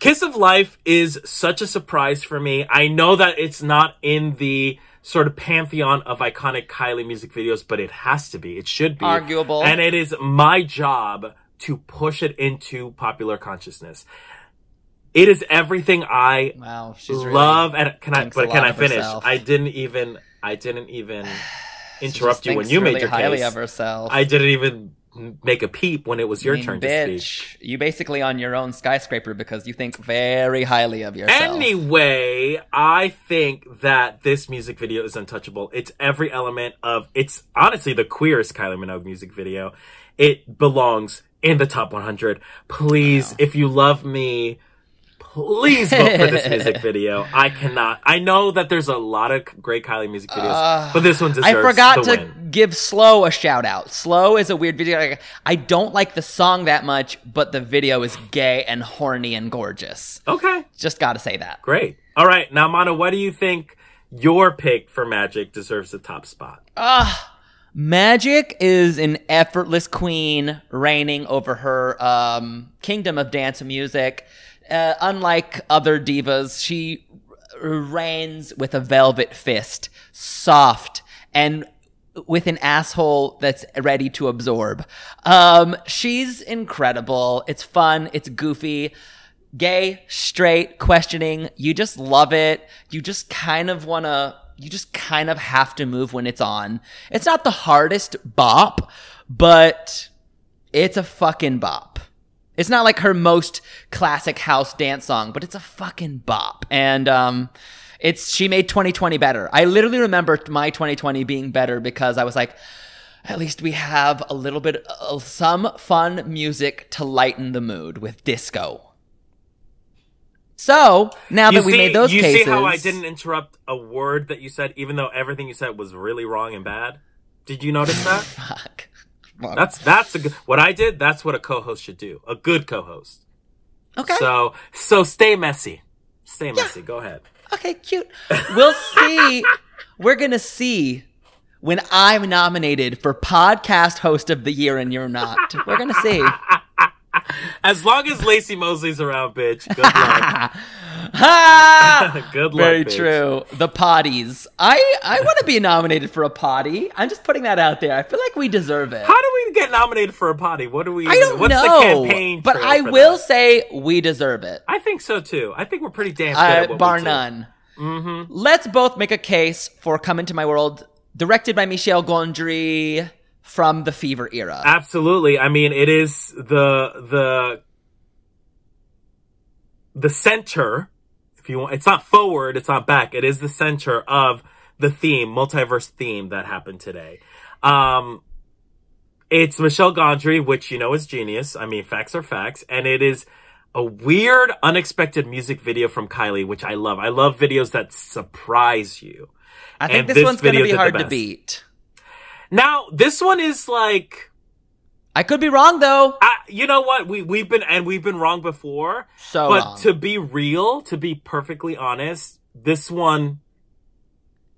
Speaker 1: Kiss of Life is such a surprise for me. I know that it's not in the sort of pantheon of iconic Kylie music videos, but it has to be. It should be.
Speaker 2: Arguable.
Speaker 1: And it is my job to push it into popular consciousness. It is everything I
Speaker 2: Wow. She's really,
Speaker 1: love and can I but can I finish?
Speaker 2: herself.
Speaker 1: I didn't even I didn't even interrupt you when you
Speaker 2: really
Speaker 1: made your
Speaker 2: highly
Speaker 1: case.
Speaker 2: of herself.
Speaker 1: I didn't even make a peep when it was your
Speaker 2: I mean,
Speaker 1: turn to
Speaker 2: bitch,
Speaker 1: speak.
Speaker 2: you basically on your own skyscraper because you think very highly of yourself.
Speaker 1: Anyway, I think that this music video is untouchable. It's every element of it's honestly the queerest Kylie Minogue music video. It belongs in the top 100. Please, if you love me, please vote for this music video. I cannot. I know that there's a lot of great Kylie music videos, but this one deserves
Speaker 2: I forgot to
Speaker 1: win.
Speaker 2: give Slow a shout out. Slow is a weird video. I don't like the song that much, but the video is gay and horny and gorgeous.
Speaker 1: Okay,
Speaker 2: Just gotta say that.
Speaker 1: great. All right, now Mano, what do you think your pick for Magic deserves the top spot?
Speaker 2: Ah, Magic is an effortless queen reigning over her um, kingdom of dance and music. Uh, unlike other divas, she reigns with a velvet fist, soft and with an asshole that's ready to absorb. Um, she's incredible. It's fun. It's goofy. Gay, straight, questioning. You just love it. You just kind of want to, you just kind of have to move when it's on. It's not the hardest bop, but it's a fucking bop. It's not like her most classic house dance song, but it's a fucking bop. And um it's she made 2020 better. I literally remember my 2020 being better because I was like at least we have a little bit of some fun music to lighten the mood with disco. So, now
Speaker 1: you
Speaker 2: that we
Speaker 1: see,
Speaker 2: made those cases,
Speaker 1: you
Speaker 2: cases
Speaker 1: see how I didn't interrupt a word that you said, even though everything you said was really wrong and bad. Did you notice that?
Speaker 2: fuck.
Speaker 1: That's that's a what I did. That's what a co-host should do. A good co-host.
Speaker 2: Okay.
Speaker 1: So so stay messy. Stay messy. Go ahead.
Speaker 2: Okay, cute. We'll see. We're gonna see when I'm nominated for podcast host of the year and you're not. We're gonna see.
Speaker 1: As long as Lacey Mosley's around, bitch. Good luck. Good luck.
Speaker 2: Very
Speaker 1: bitch.
Speaker 2: true. The potties. I I want to be nominated for a potty. I'm just putting that out there. I feel like we deserve it.
Speaker 1: How do we get nominated for a potty? What do we?
Speaker 2: I don't
Speaker 1: what's
Speaker 2: know.
Speaker 1: the campaign?
Speaker 2: but I will
Speaker 1: that?
Speaker 2: say we deserve it.
Speaker 1: I think so too. I think we're pretty damn good at
Speaker 2: Uh,
Speaker 1: what
Speaker 2: bar none. Let's both make a case for "Come Into My World," directed by Michel Gondry, from the Fever era.
Speaker 1: Absolutely. I mean, it is the the the center. If you want, it's not forward, it's not back. It is the center of the theme, multiverse theme that happened today. Um, it's Michel Gondry, which you know is genius. I mean, facts are facts, and it is a weird, unexpected music video from Kylie, which I love. I love videos that surprise you.
Speaker 2: I think
Speaker 1: and
Speaker 2: this,
Speaker 1: this
Speaker 2: one's going to be hard to beat.
Speaker 1: Now, this one is like,
Speaker 2: I could be wrong though.
Speaker 1: I, you know what? We we've been and we've been wrong before.
Speaker 2: So
Speaker 1: but
Speaker 2: wrong.
Speaker 1: to be real, to be perfectly honest, this one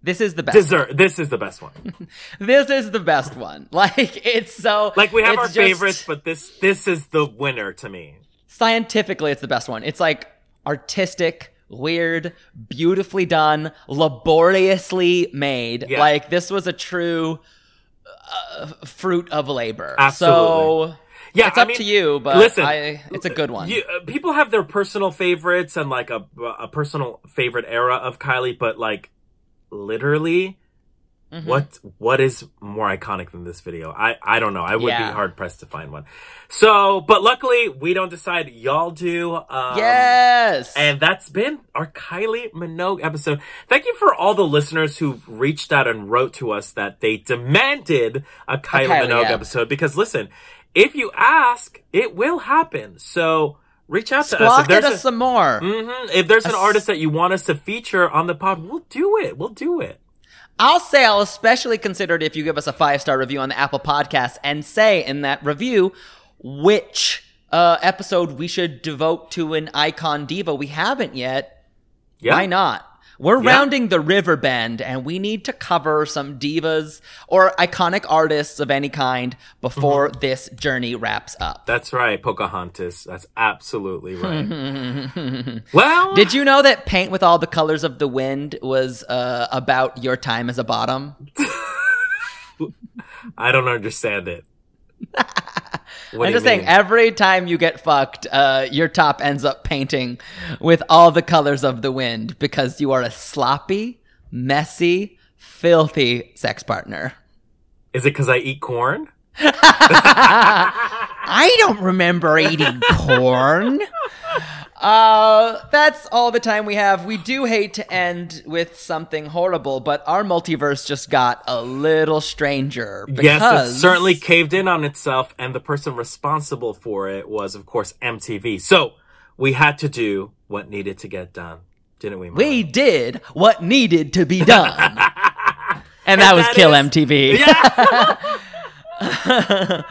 Speaker 2: This is the best.
Speaker 1: deserve. This is the best one.
Speaker 2: This is the best one. Like it's so
Speaker 1: Like we have our
Speaker 2: just-
Speaker 1: favorites, but this this is the winner to me.
Speaker 2: scientifically it's the best one. It's like artistic, weird, beautifully done, laboriously made.
Speaker 1: Yeah.
Speaker 2: Like this was a true uh, fruit of labor.
Speaker 1: Absolutely.
Speaker 2: So
Speaker 1: Yeah,
Speaker 2: it's
Speaker 1: I
Speaker 2: up
Speaker 1: mean,
Speaker 2: to you, but
Speaker 1: listen,
Speaker 2: I, it's a good one.
Speaker 1: You, uh, people have their personal favorites and like a a personal favorite era of Kylie, but like literally,
Speaker 2: Mhm.
Speaker 1: what what is more iconic than this video? I I don't know. I would
Speaker 2: Yeah.
Speaker 1: be hard pressed to find one. So, but luckily we don't decide. Y'all do. Um,
Speaker 2: yes.
Speaker 1: And that's been our Kylie Minogue episode. Thank you for all the listeners who've reached out and wrote to us that they demanded a Kylie,
Speaker 2: Kylie,
Speaker 1: Minogue
Speaker 2: yeah.
Speaker 1: episode. Because listen, if you ask, it will happen. So reach out to us. If there's, a-
Speaker 2: us some more.
Speaker 1: Mhm. if there's an artist that you want us to feature on the pod, we'll do it. We'll do it.
Speaker 2: I'll say I'll especially consider it if you give us a five star review on the Apple Podcast and say in that review which uh, episode we should devote to an icon diva. We haven't yet.
Speaker 1: Yeah.
Speaker 2: Why not? We're
Speaker 1: Yeah.
Speaker 2: rounding the river bend and we need to cover some divas or iconic artists of any kind before
Speaker 1: Mm-hmm.
Speaker 2: this journey wraps up.
Speaker 1: That's right, Pocahontas. That's absolutely right. well,
Speaker 2: Did you know that Paint with All the Colors of the Wind was uh, about your time as a bottom?
Speaker 1: I don't understand it. What
Speaker 2: I'm just saying, every time you get fucked, uh, your top ends up painting with all the colors of the wind because you are a sloppy, messy, filthy sex partner.
Speaker 1: Is it because I eat corn?
Speaker 2: I don't remember eating corn. Uh, that's all the time we have. We do hate to end with something horrible, but our multiverse just got a little stranger. Because
Speaker 1: Yes, it certainly caved in on itself, and the person responsible for it was, of course, MTV. So we had to do what needed to get done, didn't we?
Speaker 2: We did what needed to be done. and that was
Speaker 1: that
Speaker 2: Kill
Speaker 1: is-
Speaker 2: MTV.
Speaker 1: Yeah,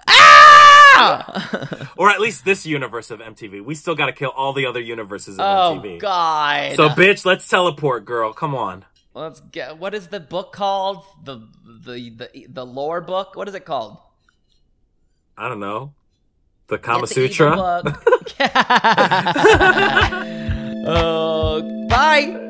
Speaker 2: Ah!
Speaker 1: or at least this universe of MTV. We still got to kill all the other universes of
Speaker 2: oh
Speaker 1: MTV.
Speaker 2: Oh god.
Speaker 1: So, bitch, let's teleport, girl. Come on.
Speaker 2: Let's get. What is the book called? The the the the lore book. What is it called?
Speaker 1: I don't know. The Kama
Speaker 2: Get the evil
Speaker 1: Sutra.
Speaker 2: book. oh, bye.